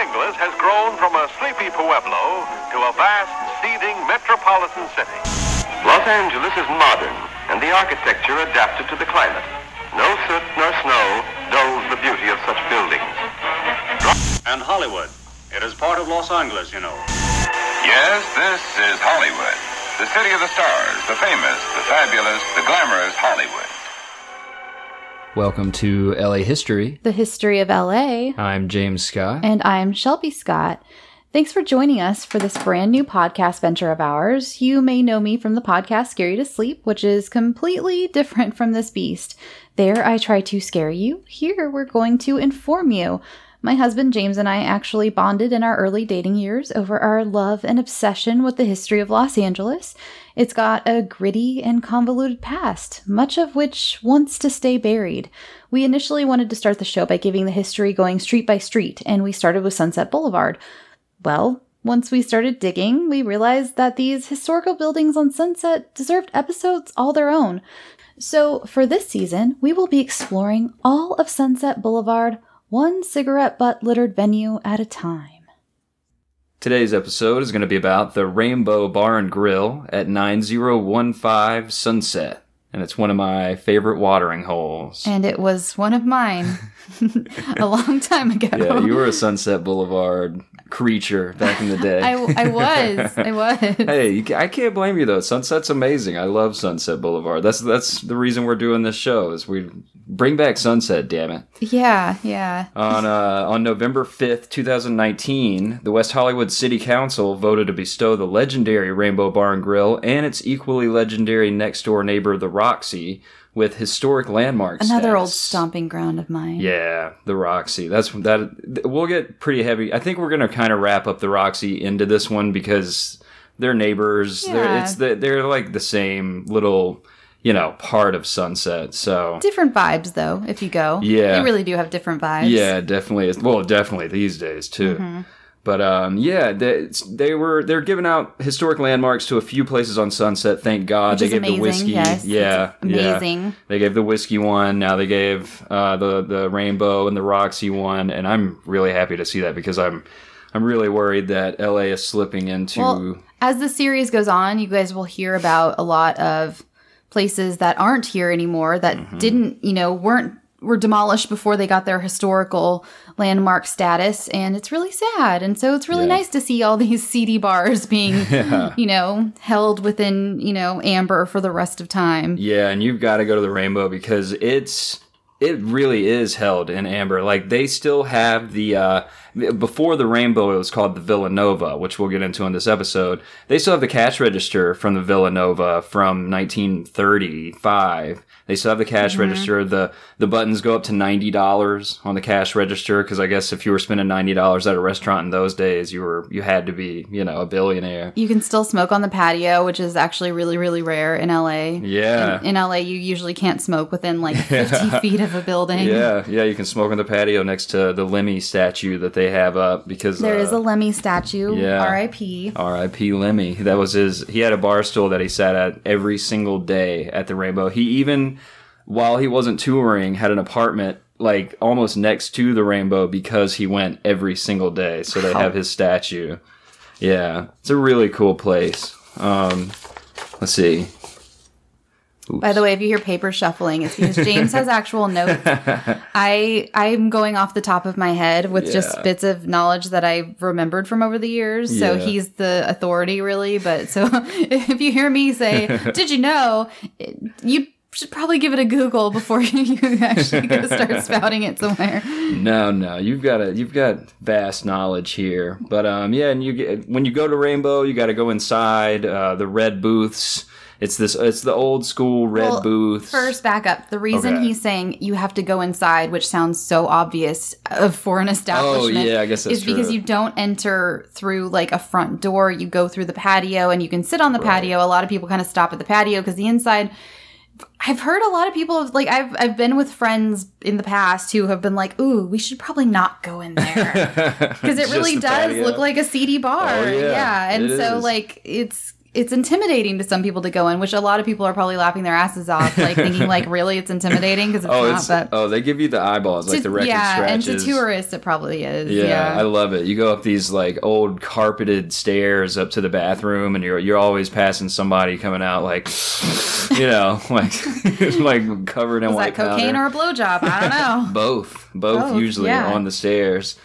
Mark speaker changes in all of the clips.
Speaker 1: Angeles has grown from a sleepy pueblo to a vast, seething metropolitan city.
Speaker 2: Los Angeles is modern, and the architecture adapted to the climate. No soot nor snow dulls the beauty of such buildings.
Speaker 3: And Hollywood. It is part of Los Angeles, you know.
Speaker 4: Yes, this is Hollywood. The city of the stars, the famous, the fabulous, the glamorous Hollywood.
Speaker 5: Welcome to LA History.
Speaker 6: The History of LA.
Speaker 5: I'm James Scott.
Speaker 6: And I'm Shelby Scott. Thanks for joining us for this brand new podcast venture of ours. You may know me from the podcast Scare You to Sleep, which is completely different from this beast. There, I try to scare you. Here, we're going to inform you. My husband James and I actually bonded in our early dating years over our love and obsession with the history of Los Angeles. It's got a gritty and convoluted past, much of which wants to stay buried. We initially wanted to start the show by giving the history going street by street, and we started with Sunset Boulevard. Well, once we started digging, we realized that these historical buildings on Sunset deserved episodes all their own. So, for this season, we will be exploring all of Sunset Boulevard one cigarette butt littered venue at a time.
Speaker 5: Today's episode is going to be about the Rainbow Bar and Grill at 9015 Sunset. And it's one of my favorite watering holes.
Speaker 6: And it was one of mine a long time ago.
Speaker 5: Yeah, you were a Sunset Boulevard creature back in the day.
Speaker 6: I, I was. I was.
Speaker 5: hey, you, I can't blame you though. Sunset's amazing. I love Sunset Boulevard. That's that's the reason we're doing this show is we bring back Sunset. Damn it.
Speaker 6: Yeah, yeah.
Speaker 5: On uh, on November fifth, two thousand nineteen, the West Hollywood City Council voted to bestow the legendary Rainbow Bar and Grill and its equally legendary next door neighbor, the Roxy with historic landmarks.
Speaker 6: Another
Speaker 5: status.
Speaker 6: old stomping ground of mine.
Speaker 5: Yeah, the Roxy. That's that. We'll get pretty heavy. I think we're gonna kind of wrap up the Roxy into this one because they're neighbors.
Speaker 6: Yeah.
Speaker 5: They're it's the, they're like the same little you know part of Sunset. So
Speaker 6: Different vibes, though, if you go.
Speaker 5: Yeah.
Speaker 6: They really do have different vibes.
Speaker 5: yeah, definitely. Well, definitely these days too.
Speaker 6: Mm-hmm.
Speaker 5: But um, yeah, they, they were they're giving out historic landmarks to a few places on Sunset. Thank God
Speaker 6: Which
Speaker 5: they gave the whiskey.
Speaker 6: yes.
Speaker 5: Yeah,
Speaker 6: It's
Speaker 5: yeah.
Speaker 6: amazing.
Speaker 5: They gave the whiskey one. Now they gave uh, the the rainbow and the Roxy one, and I'm really happy to see that because I'm I'm really worried that LA is slipping into.
Speaker 6: Well, as the series goes on, you guys will hear about a lot of places that aren't here anymore that
Speaker 5: Mm-hmm.
Speaker 6: didn't, you know, weren't were demolished before they got their historical landmark status and it's really sad and so it's really
Speaker 5: Yeah.
Speaker 6: nice to see all these seedy bars being you know held within you know amber for the rest of time
Speaker 5: Yeah, and you've got to go to the Rainbow because it's it really is held in amber. Like they still have the uh before the Rainbow it was called the Villanova, which we'll get into in this episode. They still have the cash register from the Villanova from 1935. They still have the cash mm-hmm. register. The the buttons go up to ninety dollars on the cash register because I guess if you were spending ninety dollars at a restaurant in those days, you were you had to be you know a billionaire.
Speaker 6: you can still smoke on the patio which is actually really really rare in la
Speaker 5: Yeah.
Speaker 6: in, in la you usually can't smoke within like 50 feet of a building
Speaker 5: Yeah, yeah, you can smoke on the patio next to the Lemmy statue that they have up because
Speaker 6: There is
Speaker 5: uh,
Speaker 6: a Lemmy statue.
Speaker 5: yeah.
Speaker 6: R.I.P.
Speaker 5: R.I.P. Lemmy. That was his. He had a bar stool that he sat at every single day at the Rainbow. He even, while he wasn't touring, had an apartment like almost next to the Rainbow because he went every single day. So they have his statue. Yeah, it's a really cool place. Um, let's see.
Speaker 6: By the way, if you hear paper shuffling, it's because James has actual notes. I I'm going off the top of my head with just bits of knowledge that I remembered from over the years. So
Speaker 5: Yeah.
Speaker 6: he's the authority, really. But so if you hear me say, "Did you know?" You should probably give it a Google before you actually go start spouting it somewhere.
Speaker 5: No, no, you've got a you've got vast knowledge here. But um, yeah, and you get when you go to Rainbow, you got to go inside uh, the red booths. It's this. It's the old school red
Speaker 6: Well,
Speaker 5: booths.
Speaker 6: First, back up. The reason
Speaker 5: Okay.
Speaker 6: he's saying you have to go inside, which sounds so obvious uh, for an establishment,
Speaker 5: Oh, yeah, I guess
Speaker 6: is because you don't enter through like a front door. You go through the patio, and you can sit on the patio. A lot of people kind of stop at the patio because the inside. I've heard a lot of people like I've I've been with friends in the past who have been like, "Ooh, we should probably not go in there." because it really does
Speaker 5: patio.
Speaker 6: look like a seedy bar.
Speaker 5: Oh, yeah,
Speaker 6: yeah. and so
Speaker 5: is.
Speaker 6: like it's it's intimidating to some people to go in, which a lot of people are probably laughing their asses off, like thinking like really it's intimidating because it's
Speaker 5: Oh,
Speaker 6: not.
Speaker 5: it's
Speaker 6: but
Speaker 5: oh, they give you the eyeballs like the record
Speaker 6: yeah,
Speaker 5: scratches.
Speaker 6: and to tourists it probably is.
Speaker 5: Yeah,
Speaker 6: Yeah,
Speaker 5: I love it. You go up these like old carpeted stairs up to the bathroom, and you're you're always passing somebody coming out like, you know, like like covered in
Speaker 6: was
Speaker 5: white
Speaker 6: that cocaine
Speaker 5: powder.
Speaker 6: or a blowjob? I don't know.
Speaker 5: both, both,
Speaker 6: Both,
Speaker 5: usually
Speaker 6: yeah.
Speaker 5: on the stairs.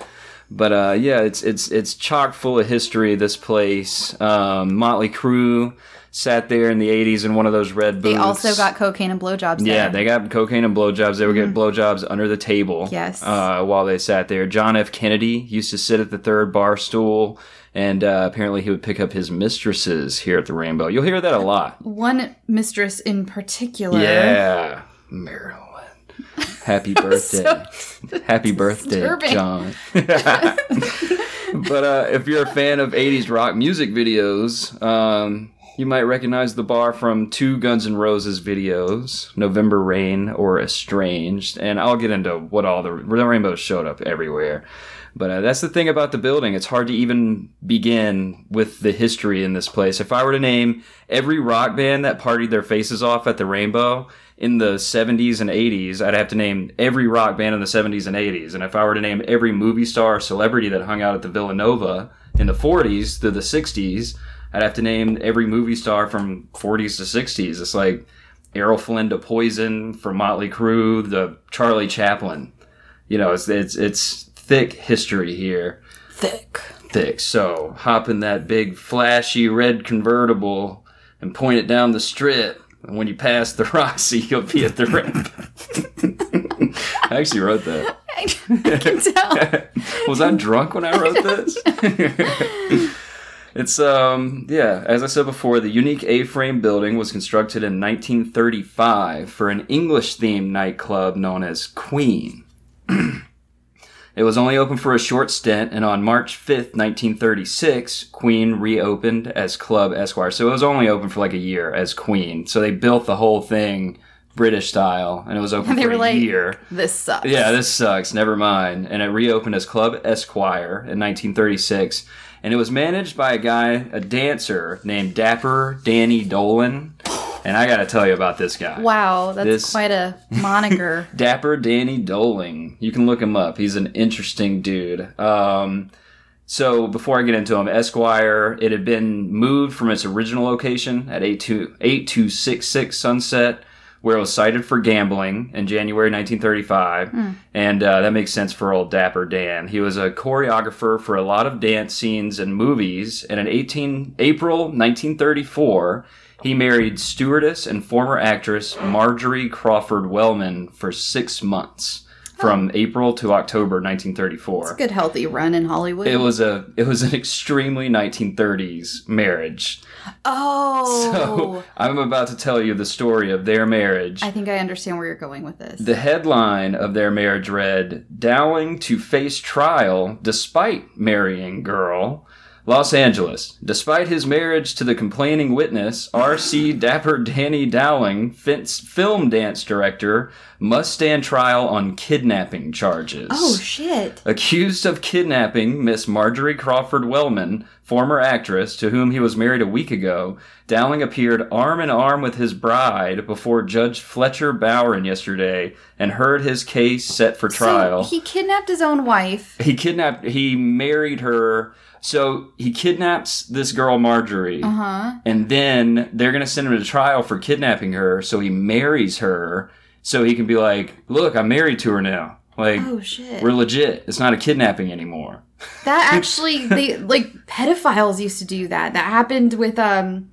Speaker 5: But uh, yeah, it's it's it's chock full of history. This place, um, Motley Crue sat there in the '80s in one of those red booths.
Speaker 6: they also got cocaine and blowjobs.
Speaker 5: Yeah,
Speaker 6: there.
Speaker 5: they got cocaine and blowjobs. They would get blowjobs under the table.
Speaker 6: Yes.
Speaker 5: Uh, while they sat there. John F. Kennedy used to sit at the third bar stool, and uh, apparently he would pick up his mistresses here at the Rainbow. You'll hear that a lot.
Speaker 6: one mistress in particular.
Speaker 5: Yeah. Marilyn. Happy birthday. Happy birthday,
Speaker 6: disturbing.
Speaker 5: John. but uh, if you're a fan of 80s rock music videos, um, you might recognize the bar from two Guns N' Roses videos, November Rain or Estranged. And I'll get into what all the, the rainbows showed up everywhere. But uh, that's the thing about the building. It's hard to even begin with the history in this place. If I were to name every rock band that partied their faces off at the Rainbow in the 70s and 80s, I'd have to name every rock band in the 70s and 80s. And if I were to name every movie star or celebrity that hung out at the Villanova in the 40s to the 60s, I'd have to name every movie star from 40s to 60s. It's like Errol Flynn to Poison, from Motley Crue, the Charlie Chaplin. You know, it's it's it's thick history here.
Speaker 6: Thick.
Speaker 5: Thick. So hop in that big flashy red convertible and point it down the strip. And when you pass the Roxy, you'll be at the ramp. I actually wrote that.
Speaker 6: I can tell.
Speaker 5: Was I drunk when I wrote this? it's um yeah, as I said before, the unique A-frame building was constructed in 1935 for an English-themed nightclub known as Queen. It was only open for a short stint, and on March 5th, 1936, Queen reopened as Club Esquire. So it was only open for like a year as Queen. So they built the whole thing British style, and it was open
Speaker 6: They
Speaker 5: for
Speaker 6: were
Speaker 5: a
Speaker 6: like,
Speaker 5: year.
Speaker 6: this sucks.
Speaker 5: Yeah, this sucks. Never mind. And it reopened as Club Esquire in 1936. And it was managed by a guy, a dancer named Dapper Danny Dowling. And I got to tell you about this guy.
Speaker 6: Wow, that's
Speaker 5: This-
Speaker 6: quite a moniker.
Speaker 5: Dapper Danny Dowling. You can look him up. He's an interesting dude. Um, so before I get into him, Esquire, it had been moved from its original location at 82 8266 Sunset, where it was cited for gambling in January 1935. And uh, that makes sense for old Dapper Dan. He was a choreographer for a lot of dance scenes and movies. And in 18, April 1934, he married stewardess and former actress Marjorie Crawford Wellman for six months, from April to October 1934.
Speaker 6: a Good healthy run in Hollywood.
Speaker 5: It was a it was an extremely 1930s marriage.
Speaker 6: Oh.
Speaker 5: So I'm about to tell you the story of their marriage.
Speaker 6: I think I understand where you're going with this.
Speaker 5: The headline of their marriage read Dowling to face trial despite marrying girl. Los Angeles. Despite his marriage to the complaining witness, R.C. Dapper Danny Dowling, film dance director, must stand trial on kidnapping charges.
Speaker 6: oh shit.
Speaker 5: Accused of kidnapping Miss Marjorie Crawford Wellman, former actress to whom he was married a week ago, Dowling appeared arm in arm with his bride before Judge Fletcher Bowron yesterday and heard his case set for trial.
Speaker 6: So he kidnapped his own wife.
Speaker 5: he kidnapped, he married her. So he kidnaps this girl Marjorie,
Speaker 6: Uh-huh.
Speaker 5: and then they're gonna send him to trial for kidnapping her. So he marries her, so he can be like, "Look, I'm married to her now. Like,
Speaker 6: Oh shit.
Speaker 5: we're legit. It's not a kidnapping anymore."
Speaker 6: That actually, they like pedophiles used to do that. That happened with um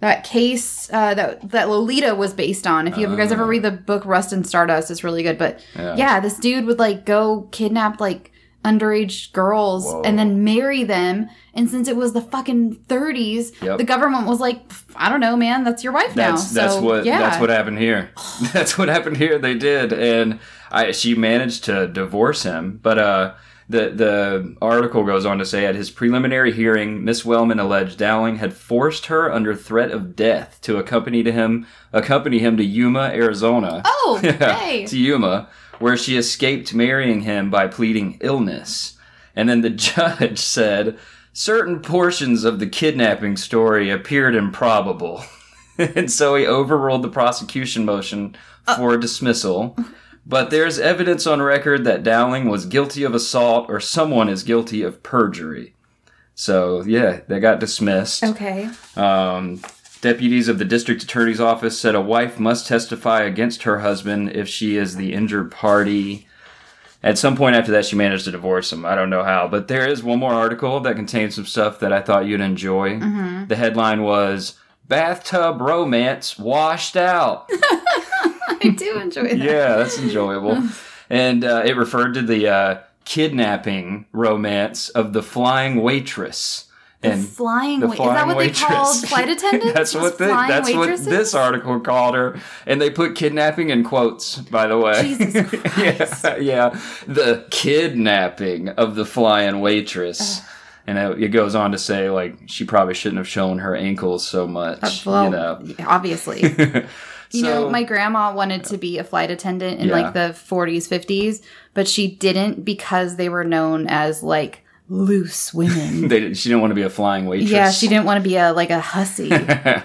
Speaker 6: that case uh, that that Lolita was based on. If you guys ever read the book Rust and Stardust, it's really good. But
Speaker 5: Yeah.
Speaker 6: yeah, this dude would like go kidnap like underage girls
Speaker 5: Whoa.
Speaker 6: and then marry them. And since it was the fucking 30s,
Speaker 5: Yep.
Speaker 6: the government was like, I don't know, man, that's your wife now.
Speaker 5: That's that's
Speaker 6: so,
Speaker 5: what
Speaker 6: yeah.
Speaker 5: that's what happened here. that's what happened here. They did, and I she managed to divorce him. But uh, the the article goes on to say at his preliminary hearing, Miss Wellman alleged Dowling had forced her under threat of death to accompany to him accompany him to Yuma, Arizona.
Speaker 6: Oh,
Speaker 5: Yeah,
Speaker 6: hey.
Speaker 5: to Yuma, where she escaped marrying him by pleading illness. And then the judge said, certain portions of the kidnapping story appeared improbable. and so he overruled the prosecution motion for dismissal. But there's evidence on record that Dowling was guilty of assault or someone is guilty of perjury. So, yeah, they got dismissed.
Speaker 6: Okay.
Speaker 5: Um, deputies of the district attorney's office said a wife must testify against her husband if she is the injured party. At some point after that, she managed to divorce him. I don't know how, but there is one more article that contains some stuff that I thought you'd enjoy. The headline was "Bathtub Romance Washed Out."
Speaker 6: I do enjoy that.
Speaker 5: yeah, that's enjoyable. And uh, it referred to the uh, kidnapping romance of the flying waitress. And
Speaker 6: flying
Speaker 5: the
Speaker 6: wait- is that what
Speaker 5: waitress.
Speaker 6: they called flight attendants?
Speaker 5: that's what they,
Speaker 6: flying
Speaker 5: that's
Speaker 6: waitresses?
Speaker 5: what this article called her, and they put kidnapping in quotes. By the way,
Speaker 6: Jesus
Speaker 5: yeah, yeah, the kidnapping of the flying waitress. And it, goes on to say, like, she probably shouldn't have shown her ankles so much.
Speaker 6: Uh, well,
Speaker 5: you know,
Speaker 6: obviously. You know, my grandma wanted to be a flight attendant in
Speaker 5: Yeah.
Speaker 6: like the 40s, 50s, but she didn't because they were known as like loose women.
Speaker 5: they, didn't- she didn't want to be a flying waitress.
Speaker 6: yeah, she didn't want to be a like a hussy.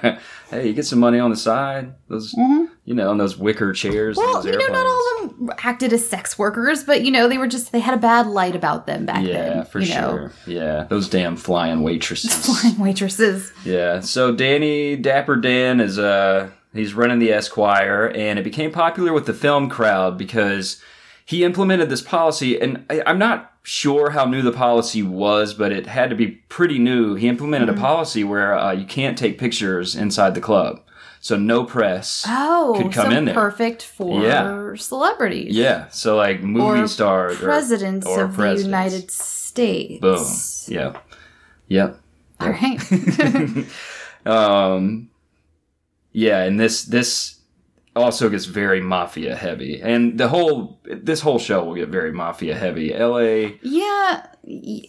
Speaker 5: hey, you get some money on the side. Those, you know, on those wicker chairs.
Speaker 6: Mm-hmm. well, you know, not all of them acted as sex workers, but you know, they were just they had a bad light about them back
Speaker 5: Yeah,
Speaker 6: then.
Speaker 5: for
Speaker 6: you know.
Speaker 5: sure. Yeah, those damn flying waitresses.
Speaker 6: Flying waitresses.
Speaker 5: yeah. So Danny Dapper Dan is uh he's running the Esquire, and it became popular with the film crowd because he implemented this policy, and I, I'm not sure how new the policy was, but it had to be pretty new. He implemented
Speaker 6: Mm-hmm.
Speaker 5: a policy where uh, you can't take pictures inside the club, so no press
Speaker 6: Oh,
Speaker 5: could come
Speaker 6: so
Speaker 5: in there.
Speaker 6: perfect for
Speaker 5: Yeah.
Speaker 6: celebrities.
Speaker 5: Yeah, so like movie
Speaker 6: Or
Speaker 5: stars, or-
Speaker 6: presidents
Speaker 5: or
Speaker 6: of
Speaker 5: presidents.
Speaker 6: the United States.
Speaker 5: Boom. Yeah. Yep.
Speaker 6: All right.
Speaker 5: Um, yeah, and this this also gets very mafia heavy, and the whole this whole show will get very mafia heavy. L.A.
Speaker 6: yeah,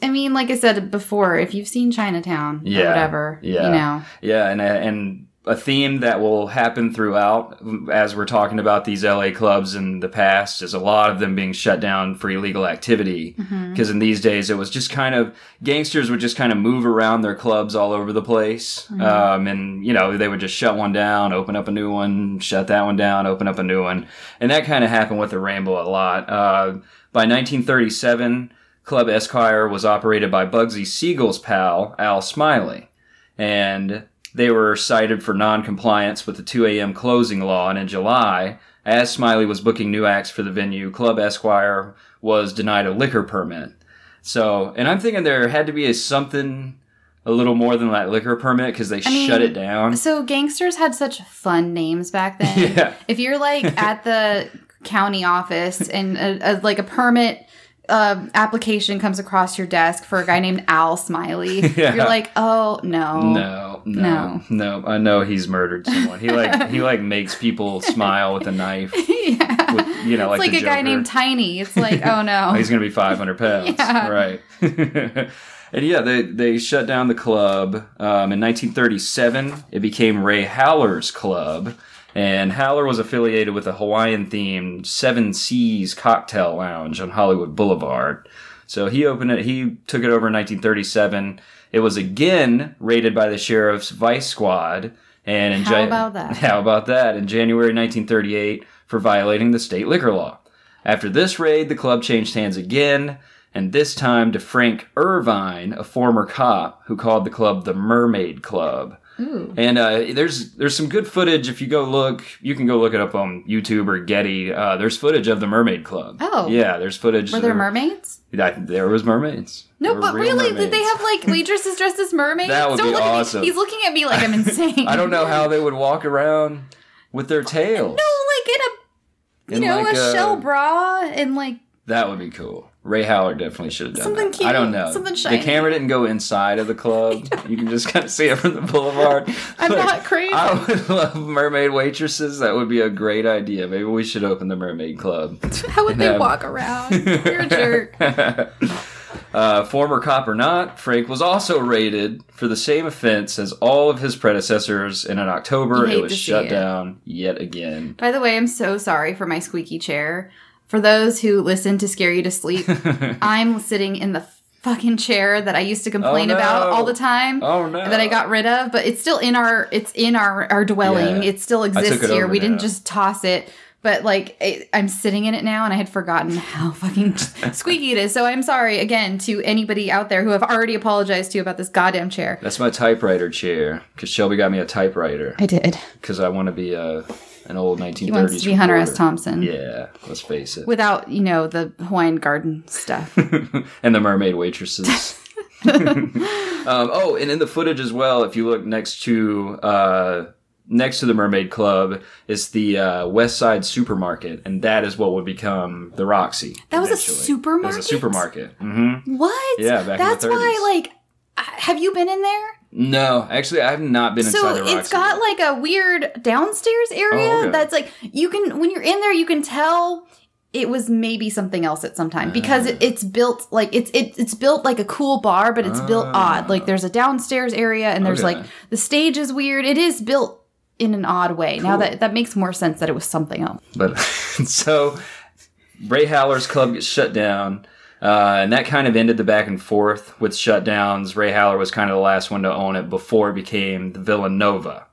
Speaker 6: i mean, like I said before, if you've seen Chinatown or
Speaker 5: Yeah,
Speaker 6: whatever,
Speaker 5: yeah.
Speaker 6: you know,
Speaker 5: Yeah, and uh, and a theme that will happen throughout as we're talking about these LA clubs in the past is a lot of them being shut down for illegal activity.
Speaker 6: Mm-hmm.
Speaker 5: Because in these days, it was just kind of gangsters would just kind of move around their clubs all over the place.
Speaker 6: Mm-hmm.
Speaker 5: Um, and, you know, they would just shut one down, open up a new one, shut that one down, open up a new one. And that kind of happened with the Rainbow a lot. Uh, by 1937, Club Esquire was operated by Bugsy Siegel's pal, Al Smiley and they were cited for non-compliance with the 2 a.m. closing law. And in July, as Smiley was booking new acts for the venue, Club Esquire was denied a liquor permit. So, and I'm thinking there had to be a something a little more than that liquor permit because they
Speaker 6: mean,
Speaker 5: shut it down.
Speaker 6: so gangsters had such fun names back then.
Speaker 5: Yeah.
Speaker 6: If you're like at the county office and a, a, like a permit uh, application comes across your desk for a guy named Al Smiley,
Speaker 5: Yeah.
Speaker 6: you're like, oh no,
Speaker 5: No, no, no, I know he's murdered someone. He like he like makes people smile with a knife.
Speaker 6: yeah.
Speaker 5: With, you know,
Speaker 6: it's
Speaker 5: like,
Speaker 6: like a guy named Tiny. It's like, oh no.
Speaker 5: He's going to be 500 pounds.
Speaker 6: Yeah.
Speaker 5: Right. and yeah, they, they shut down the club. Um, in 1937, it became Ray Howler's club. And Howler was affiliated with a Hawaiian themed Seven Seas cocktail lounge on Hollywood Boulevard. So he opened it, he took it over in 1937. It was again raided by the sheriff's vice squad. And in
Speaker 6: How
Speaker 5: Jan-
Speaker 6: about that?
Speaker 5: How about that? In January 1938 for violating the state liquor law. After this raid, the club changed hands again, and this time to Frank Irvine, a former cop who called the club the Mermaid Club.
Speaker 6: Ooh.
Speaker 5: And uh, there's there's some good footage. If you go look, you can go look it up on YouTube or Getty. Uh, there's footage of the Mermaid Club.
Speaker 6: Oh.
Speaker 5: yeah, there's footage.
Speaker 6: Were there mermaids?
Speaker 5: That- There was mermaids.
Speaker 6: No, but
Speaker 5: real
Speaker 6: really, did they have like waitresses dressed as mermaids?
Speaker 5: That would
Speaker 6: Don't
Speaker 5: be
Speaker 6: look at me.
Speaker 5: awesome.
Speaker 6: He's looking at me like I'm insane.
Speaker 5: I don't know how they would walk around with their tails.
Speaker 6: No, like in a you
Speaker 5: In
Speaker 6: know
Speaker 5: like
Speaker 6: a, shell bra and like
Speaker 5: That would be cool. Ray Howler definitely should have done
Speaker 6: Something
Speaker 5: that. I don't know.
Speaker 6: something
Speaker 5: The camera didn't go inside of the club. you can just kind of see it from the boulevard.
Speaker 6: I'm not crazy.
Speaker 5: I would love mermaid waitresses. That would be a great idea. Maybe we should open the mermaid club.
Speaker 6: how would they
Speaker 5: Yeah.
Speaker 6: walk around? You're a jerk.
Speaker 5: Uh, former cop or not, Frank was also raided for the same offense as all of his predecessors, and in October it was shut
Speaker 6: it.
Speaker 5: down yet again.
Speaker 6: By the way, I'm so sorry for my squeaky chair. For those who listen to Scare You to Sleep, I'm sitting in the fucking chair that I used to complain
Speaker 5: Oh, no.
Speaker 6: about all the time.
Speaker 5: Oh, no.
Speaker 6: That I got rid of, but it's still in our it's in our our dwelling.
Speaker 5: Yeah.
Speaker 6: It still exists
Speaker 5: it
Speaker 6: here. We didn't just toss it. But like it, I'm sitting in it now, and I had forgotten how fucking squeaky it is. So I'm sorry again to anybody out there who have already apologized to you about this goddamn chair.
Speaker 5: That's my typewriter chair because Shelby got me a typewriter
Speaker 6: I did.
Speaker 5: because I want to be a an old 1930s.
Speaker 6: He wants to be Hunter S. Thompson.
Speaker 5: Yeah, let's face it.
Speaker 6: Without, you know, the Hawaiian garden stuff.
Speaker 5: and the mermaid waitresses. um, oh, and in the footage as well, if you look next to uh, next to the Mermaid Club is the uh, West Side Supermarket, and that is what would become the Roxy.
Speaker 6: That was a
Speaker 5: eventually. It
Speaker 6: supermarket?
Speaker 5: was a supermarket. hmm
Speaker 6: what?
Speaker 5: Yeah, back in the
Speaker 6: That's why, like, have you been in there?
Speaker 5: No, actually, I have not been inside
Speaker 6: So
Speaker 5: the Roxy.
Speaker 6: it's got like a weird downstairs area
Speaker 5: Oh, okay.
Speaker 6: that's like you can when you're in there you can tell it was maybe something else at some time because
Speaker 5: Ah.
Speaker 6: it, it's built like it's it, it's built like a cool bar but it's built odd like there's a downstairs area and there's
Speaker 5: Ah. Okay.
Speaker 6: like the stage is weird it is built in an odd way now that that makes more sense that it was something else
Speaker 5: But so Ray Howler's club gets shut down. Uh, and that kind of ended the back and forth with shutdowns. Ray Haller was kind of the last one to own it before it became the Villanova.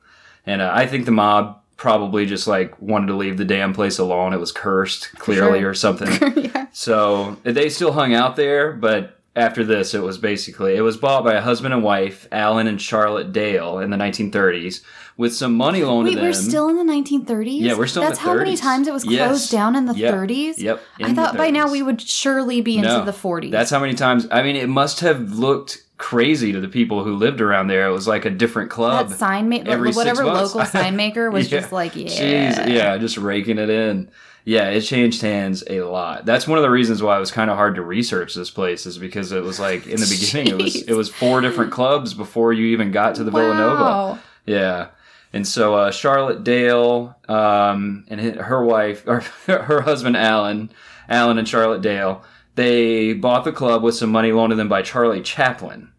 Speaker 5: And uh, I think the mob probably just like wanted to leave the damn place alone. It was cursed, clearly,
Speaker 6: sure.
Speaker 5: or something. So they still hung out there, but after this, it was basically it was bought by a husband and wife, Alan and Charlotte Dale, in the 1930s, with some money loaned
Speaker 6: wait
Speaker 5: to them.
Speaker 6: we're still in the 1930s
Speaker 5: Yeah, we're still in
Speaker 6: that's how many times it was
Speaker 5: Yes.
Speaker 6: closed down in the
Speaker 5: Yep.
Speaker 6: 30s
Speaker 5: Yep,
Speaker 6: i
Speaker 5: in the
Speaker 6: thought by now we would surely be into
Speaker 5: No,
Speaker 6: the 40s
Speaker 5: That's how many times. I mean, it must have looked crazy to the people who lived around there. It was like a different club.
Speaker 6: that sign maker, whatever local sign maker was
Speaker 5: Yeah.
Speaker 6: just like, yeah,
Speaker 5: Jeez, yeah, just raking it in. Yeah, it changed hands a lot. That's one of the reasons why it was kind of hard to research this place, is because it was like in the beginning it was it was four different clubs before you even got to the Villanova. Yeah. And so uh, Charlotte Dale um, and her wife, or her husband Alan, Alan and Charlotte Dale, they bought the club with some money loaned to them by Charlie Chaplin.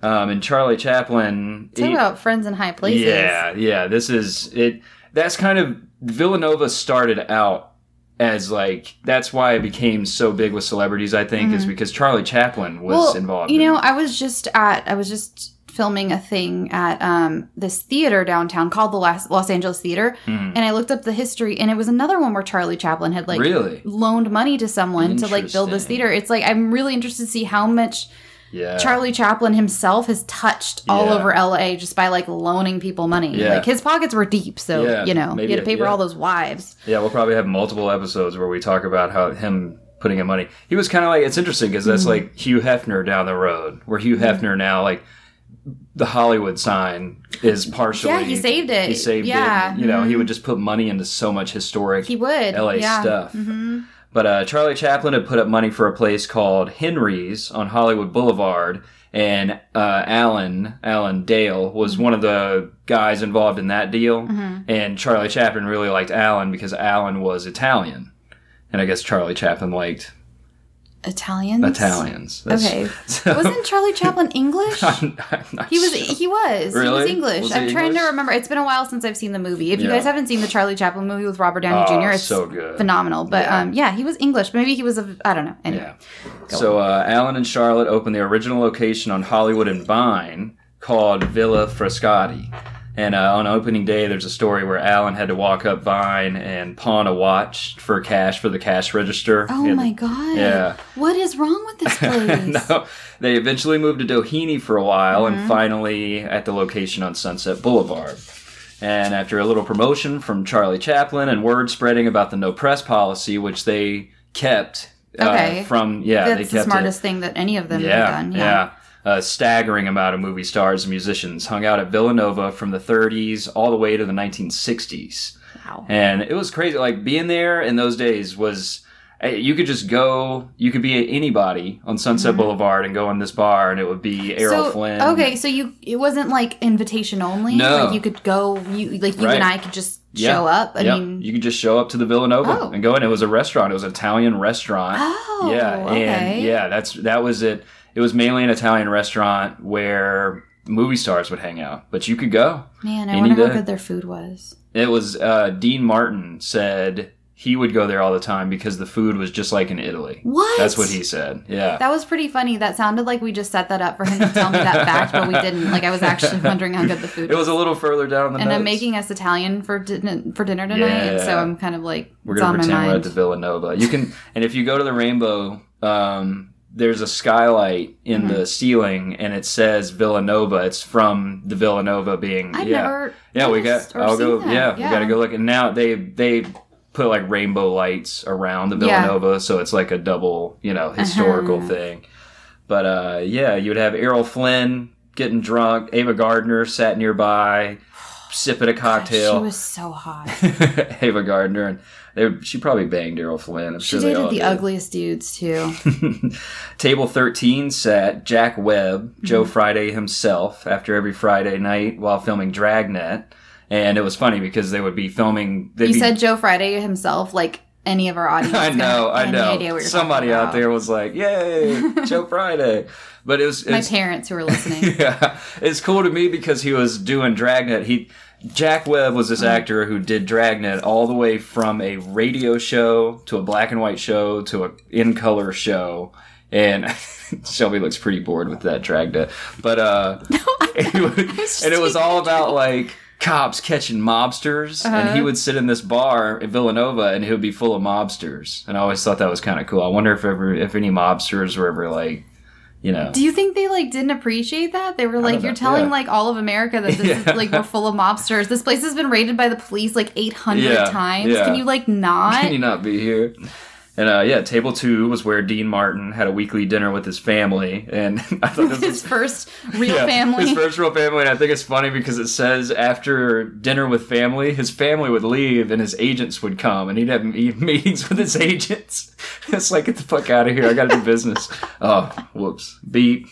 Speaker 5: Um, and Charlie Chaplin,
Speaker 6: Talk
Speaker 5: he-
Speaker 6: about friends in high places.
Speaker 5: yeah, yeah. This is it. That's kind of Villanova started out as like that's why it became so big with celebrities. I think is because Charlie Chaplin was
Speaker 6: Mm-hmm. Well,
Speaker 5: involved.
Speaker 6: you know. I was just at, I was just filming a thing at um, this theater downtown called the Los, Los Angeles Theater, and I looked up the history, and it was another one where Charlie Chaplin had like
Speaker 5: Really?
Speaker 6: loaned money to someone to like build this theater. It's like I'm really interested to see how much
Speaker 5: yeah,
Speaker 6: Charlie Chaplin himself has touched all over LA just by like loaning people money.
Speaker 5: Yeah.
Speaker 6: Like his pockets were deep, so
Speaker 5: Yeah,
Speaker 6: you know
Speaker 5: maybe
Speaker 6: he had to pay for
Speaker 5: yeah.
Speaker 6: all those wives.
Speaker 5: Yeah, we'll probably have multiple episodes where we talk about how him putting in money. He was kind of like it's interesting because that's
Speaker 6: Mm-hmm.
Speaker 5: like Hugh Hefner down the road, where Hugh mm-hmm. Hefner now like the Hollywood sign is partially.
Speaker 6: Yeah, he saved it.
Speaker 5: He saved
Speaker 6: Yeah,
Speaker 5: it. You know, he mm-hmm. would just put money into so much historic
Speaker 6: He would,
Speaker 5: LA
Speaker 6: yeah.
Speaker 5: stuff. Mm-hmm. But uh, Charlie Chaplin had put up money for a place called Henry's on Hollywood Boulevard, and uh, Alan Alan Dale was
Speaker 6: Mm-hmm.
Speaker 5: one of the guys involved in that deal. And Charlie Chaplin really liked Alan because Alan was Italian, and I guess Charlie Chaplin liked
Speaker 6: Italians.
Speaker 5: Italians. That's-
Speaker 6: Okay.
Speaker 5: so-
Speaker 6: Wasn't Charlie Chaplin English?
Speaker 5: I'm not
Speaker 6: He was.
Speaker 5: sure.
Speaker 6: He was. He was English.
Speaker 5: Was
Speaker 6: I'm trying
Speaker 5: English?
Speaker 6: to remember. It's been a while since I've seen the movie. If you guys haven't seen the Charlie Chaplin movie with Robert Downey
Speaker 5: Oh,
Speaker 6: Jr., it's
Speaker 5: so good.
Speaker 6: phenomenal. But
Speaker 5: Yeah.
Speaker 6: um, yeah, he was English. Maybe he was a. I don't know. Anyway.
Speaker 5: Yeah. So uh, Alan and Charlotte opened the original location on Hollywood and Vine called Villa Frascati. And uh, on opening day, there's a story where Alan had to walk up Vine and pawn a watch for cash for the cash register.
Speaker 6: Oh
Speaker 5: had-
Speaker 6: my god.
Speaker 5: Yeah.
Speaker 6: What is wrong with this place?
Speaker 5: no, they eventually moved to Doheny for a while
Speaker 6: Mm-hmm.
Speaker 5: and finally at the location on Sunset Boulevard. And after a little promotion from Charlie Chaplin and word spreading about the no press policy, which they kept
Speaker 6: Okay.
Speaker 5: uh, from, yeah, they
Speaker 6: That's
Speaker 5: kept
Speaker 6: the
Speaker 5: it.
Speaker 6: smartest thing that any of them
Speaker 5: Yeah,
Speaker 6: have done.
Speaker 5: yeah. A staggering amount of movie stars and musicians hung out at Villanova from the 30s all the way to the 1960s.
Speaker 6: Wow.
Speaker 5: And it was crazy. Like being there in those days was, eh, you could just go, you could be anybody on Sunset Boulevard and go in this bar and it would be Errol
Speaker 6: Mm-hmm. so,
Speaker 5: Flynn.
Speaker 6: Okay, so you it wasn't like invitation only.
Speaker 5: No.
Speaker 6: Like you could go. You like you
Speaker 5: Right.
Speaker 6: and I could just
Speaker 5: Yeah.
Speaker 6: show up. I
Speaker 5: Yep.
Speaker 6: mean.
Speaker 5: you could just show up to the Villanova
Speaker 6: Oh.
Speaker 5: and go in. It was a restaurant. It was an Italian restaurant.
Speaker 6: Oh.
Speaker 5: yeah,
Speaker 6: Okay.
Speaker 5: and yeah, that's that was it. It was mainly an Italian restaurant where movie stars would hang out, but you could go.
Speaker 6: Man, I
Speaker 5: Any
Speaker 6: wonder how good their food was.
Speaker 5: It was uh, Dean Martin said he would go there all the time because the food was just like in Italy.
Speaker 6: What?
Speaker 5: That's what he said. Yeah.
Speaker 6: That was pretty funny. That sounded like we just set that up for him to tell me that fact, but we didn't. Like I was actually wondering how good the food
Speaker 5: it was a little further down the
Speaker 6: and I'm making us Italian for dinner for dinner tonight,
Speaker 5: Yeah.
Speaker 6: so I'm kind of like
Speaker 5: We're gonna pretend we're at the Villanova. You can, and if you go to the Rainbow, um, there's a skylight in
Speaker 6: Mm-hmm.
Speaker 5: the ceiling, and it says Villanova. It's from the Villanova being.
Speaker 6: I've
Speaker 5: yeah,
Speaker 6: never
Speaker 5: yeah. We got. I'll go.
Speaker 6: that.
Speaker 5: Yeah, we got to go look. And now they they put like rainbow lights around the
Speaker 6: Yeah.
Speaker 5: Villanova, so it's like a double, you know, historical
Speaker 6: Uh-huh.
Speaker 5: thing. But uh, yeah, you would have Errol Flynn getting drunk. Ava Gardner sat nearby, sipping a cocktail.
Speaker 6: She was so hot.
Speaker 5: Ava Gardner, and they, she probably banged Errol Flynn. I'm
Speaker 6: She
Speaker 5: sure
Speaker 6: dated the
Speaker 5: did.
Speaker 6: ugliest dudes too.
Speaker 5: Table 13 sat Jack Webb, Joe
Speaker 6: Mm-hmm.
Speaker 5: Friday himself, after every Friday night while filming Dragnet. And it was funny because they would be filming.
Speaker 6: You
Speaker 5: be,
Speaker 6: said Joe Friday himself, like any of our audience.
Speaker 5: I know, I
Speaker 6: have any idea
Speaker 5: know. Somebody out there was like, "Yay, Joe Friday!" But it was
Speaker 6: My parents who were listening.
Speaker 5: yeah, it's cool to me because he was doing Dragnet. He Jack Webb was
Speaker 6: Mm-hmm.
Speaker 5: this actor who did Dragnet all the way from a radio show to a black and white show to a in color show, and Shelby looks pretty bored with that Dragnet. But uh, he would- and it was all about like cops catching mobsters, and
Speaker 6: Uh-huh.
Speaker 5: he would sit in this bar in Villanova, and it would be full of mobsters. And I always thought that was kind of cool. I wonder if ever if any mobsters were ever like. You know,
Speaker 6: Do you think they like didn't appreciate that? They were like, "You're telling
Speaker 5: Yeah.
Speaker 6: like all of America that this
Speaker 5: Yeah.
Speaker 6: is like we're full of mobsters. This place has been raided by the police like 800
Speaker 5: Yeah,
Speaker 6: times. Can you like not?"
Speaker 5: Can you not be here? And uh, yeah, table two was where Dean Martin had a weekly dinner with his family, and I thought this was
Speaker 6: His
Speaker 5: was
Speaker 6: first real
Speaker 5: yeah,
Speaker 6: family.
Speaker 5: his first real family. And I think it's funny because it says after dinner with family, his family would leave and his agents would come, and he'd have meetings with his agents. it's like get the fuck out of here! I got to do business. Oh, whoops, beep.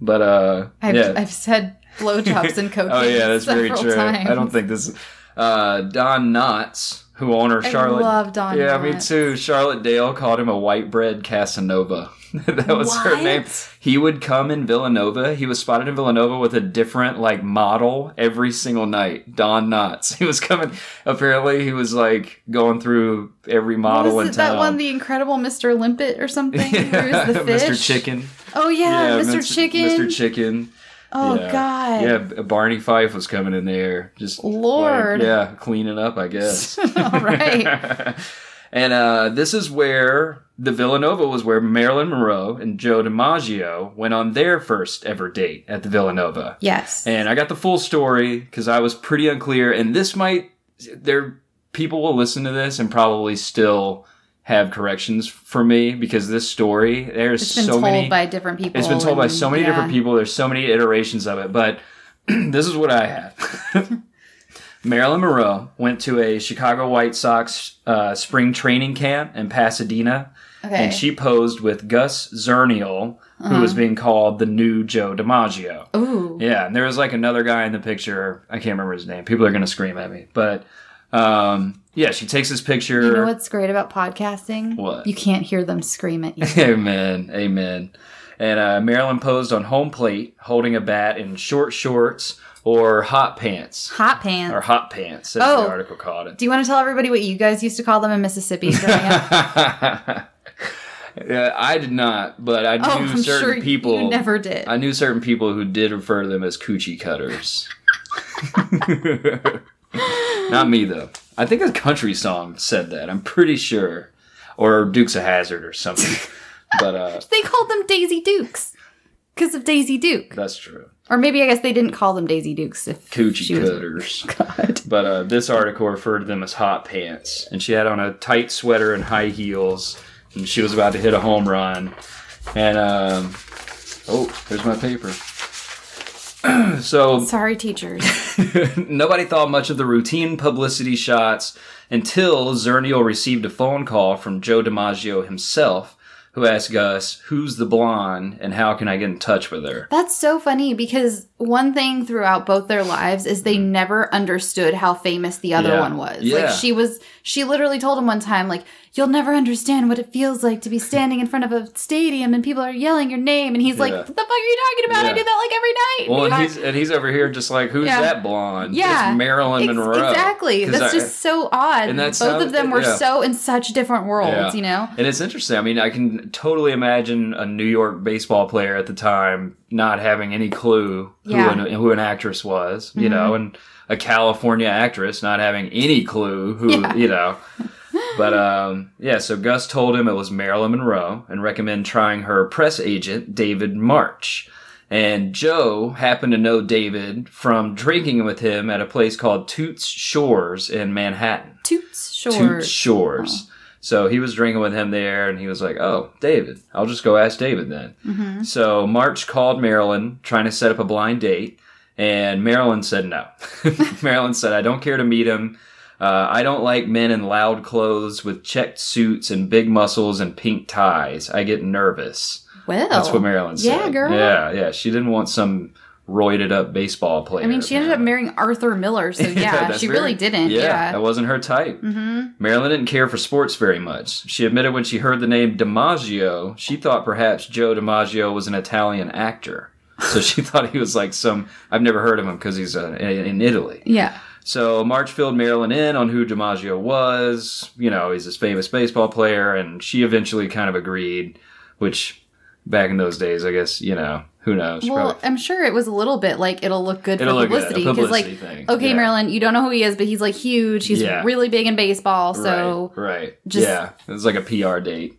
Speaker 5: But uh,
Speaker 6: I've,
Speaker 5: yeah.
Speaker 6: I've said blowjobs and cocaine.
Speaker 5: Oh yeah, that's very true.
Speaker 6: Times.
Speaker 5: I don't think this. Uh, Don Knotts, who owner
Speaker 6: I
Speaker 5: Charlotte.
Speaker 6: love Don
Speaker 5: Yeah, me too. Charlotte Dale called him a white bread Casanova. that was her name. He would come in Villanova. He was spotted in Villanova with a different like model every single night. Don Knotts. He was coming. Apparently, he was like going through every
Speaker 6: What
Speaker 5: model
Speaker 6: was
Speaker 5: in
Speaker 6: it,
Speaker 5: town.
Speaker 6: that one, the Incredible Mr. Limpet or something? Where was the fish?
Speaker 5: Mr. Chicken.
Speaker 6: Oh yeah, Mr.
Speaker 5: Mr.
Speaker 6: Chicken.
Speaker 5: Mr. Chicken.
Speaker 6: Oh
Speaker 5: yeah.
Speaker 6: god.
Speaker 5: Yeah, Barney Fife was coming in there, just
Speaker 6: Lord.
Speaker 5: like, yeah, cleaning up, I guess.
Speaker 6: All right.
Speaker 5: and uh, this is where the Villanova was where Marilyn Monroe and Joe DiMaggio went on their first ever date at the Villanova.
Speaker 6: Yes.
Speaker 5: And I got the full story because I was pretty unclear. And this might, there, people will listen to this and probably still have corrections for me because this story, there's
Speaker 6: it's been
Speaker 5: so
Speaker 6: told
Speaker 5: many.
Speaker 6: by different people.
Speaker 5: It's been told by so many
Speaker 6: yeah.
Speaker 5: different people. There's so many iterations of it, but this is what I had. Marilyn Monroe went to a Chicago White Sox uh, spring training camp in Pasadena,
Speaker 6: Okay.
Speaker 5: and she posed with Gus Zernial, who was being called the new Joe DiMaggio.
Speaker 6: Ooh.
Speaker 5: Yeah, and there was like another guy in the picture. I can't remember his name. People are gonna scream at me, but um, yeah, she takes this picture.
Speaker 6: You know what's great about podcasting?
Speaker 5: What?
Speaker 6: You can't hear them scream at you.
Speaker 5: Amen. Amen. And uh, Marilyn posed on home plate holding a bat in short shorts or hot pants.
Speaker 6: Hot pants.
Speaker 5: Or hot pants, as
Speaker 6: Oh.
Speaker 5: the article called it.
Speaker 6: Do you want to tell everybody what you guys used to call them in Mississippi
Speaker 5: yeah, I did not, but I knew
Speaker 6: oh, I'm
Speaker 5: certain
Speaker 6: sure
Speaker 5: people.
Speaker 6: never did.
Speaker 5: I knew certain people who did refer to them as coochie cutters. Not me though. I think a country song said that. I'm pretty sure, or Dukes of Hazzard or something. but uh,
Speaker 6: they called them Daisy Dukes because of Daisy Duke.
Speaker 5: that's true.
Speaker 6: Or maybe I guess they didn't call them Daisy Dukes. If
Speaker 5: Coochie cutters.
Speaker 6: God.
Speaker 5: But uh, this article referred to them as hot pants, and she had on a tight sweater and high heels, and she was about to hit a home run. And um, oh, there's my paper. so
Speaker 6: Sorry, teachers.
Speaker 5: nobody thought much of the routine publicity shots until Zernial received a phone call from Joe DiMaggio himself, who asked Gus, "Who's the blonde, and how can I get in touch with her?"
Speaker 6: That's so funny because one thing throughout both their lives is they mm-hmm. never understood how famous the other
Speaker 5: Yeah.
Speaker 6: one was.
Speaker 5: Yeah.
Speaker 6: Like she was she literally told him one time like "You'll never understand what it feels like to be standing in front of a stadium and people are yelling your name." And he's like, "What the fuck are you talking about? I do that like every night."
Speaker 5: Well, and he's and he's over here just like, who's
Speaker 6: Yeah.
Speaker 5: that blonde?
Speaker 6: yeah,
Speaker 5: it's Marilyn
Speaker 6: Ex-
Speaker 5: Monroe.
Speaker 6: Exactly.
Speaker 5: 'Cause
Speaker 6: That's
Speaker 5: I-
Speaker 6: just so odd.
Speaker 5: And that's
Speaker 6: Both of them were
Speaker 5: yeah.
Speaker 6: so in such different worlds.
Speaker 5: Yeah.
Speaker 6: You know.
Speaker 5: And it's interesting. I mean, I can totally imagine a New York baseball player at the time not having any clue who,
Speaker 6: Yeah. Mm-hmm.
Speaker 5: an, who an actress was, you know, and a California actress not having any clue who,
Speaker 6: Yeah.
Speaker 5: you know. But um, yeah, so Gus told him it was Marilyn Monroe and recommend trying her press agent, David March. And Joe happened to know David from drinking with him at a place called Toots Shor's in Manhattan.
Speaker 6: Toots Shor's.
Speaker 5: Toots
Speaker 6: Shor's.
Speaker 5: Shor's. So he was drinking with him there, and he was like, "Oh, David, I'll just go ask David then."
Speaker 6: Mm-hmm.
Speaker 5: So March called Marilyn, trying to set up a blind date, and Marilyn said no. Marilyn said, "I don't care to meet him. Uh, I don't like men in loud clothes with checked suits and big muscles and pink ties. I get nervous."
Speaker 6: Well,
Speaker 5: That's what Marilyn said.
Speaker 6: Yeah, girl.
Speaker 5: Yeah, yeah. She didn't want some roided up baseball player.
Speaker 6: I mean, she ended up marrying Arthur Miller, so yeah,
Speaker 5: that's
Speaker 6: she
Speaker 5: very-
Speaker 6: really didn't.
Speaker 5: Yeah,
Speaker 6: Yeah.
Speaker 5: that wasn't her type. Mm-hmm. Marilyn didn't care for sports very much. She admitted when she heard the name DiMaggio, she thought perhaps Joe DiMaggio was an Italian actor. So she thought he was like some. I've never heard of him because he's uh, in Italy.
Speaker 6: Yeah.
Speaker 5: So March filled Marilyn in on who DiMaggio was. You know, he's this famous baseball player, and she eventually kind of agreed. Which, back in those days, I guess you know who knows.
Speaker 6: Well,
Speaker 5: Probably-
Speaker 6: I'm sure it was a little bit like it'll look good
Speaker 5: It'll
Speaker 6: for
Speaker 5: look
Speaker 6: publicity because, like,
Speaker 5: thing,
Speaker 6: okay,
Speaker 5: yeah.
Speaker 6: Marilyn, you don't know who he is, but he's like huge. He's
Speaker 5: Yeah.
Speaker 6: really big in baseball, so
Speaker 5: right, right.
Speaker 6: just-
Speaker 5: yeah, it was like a PR date.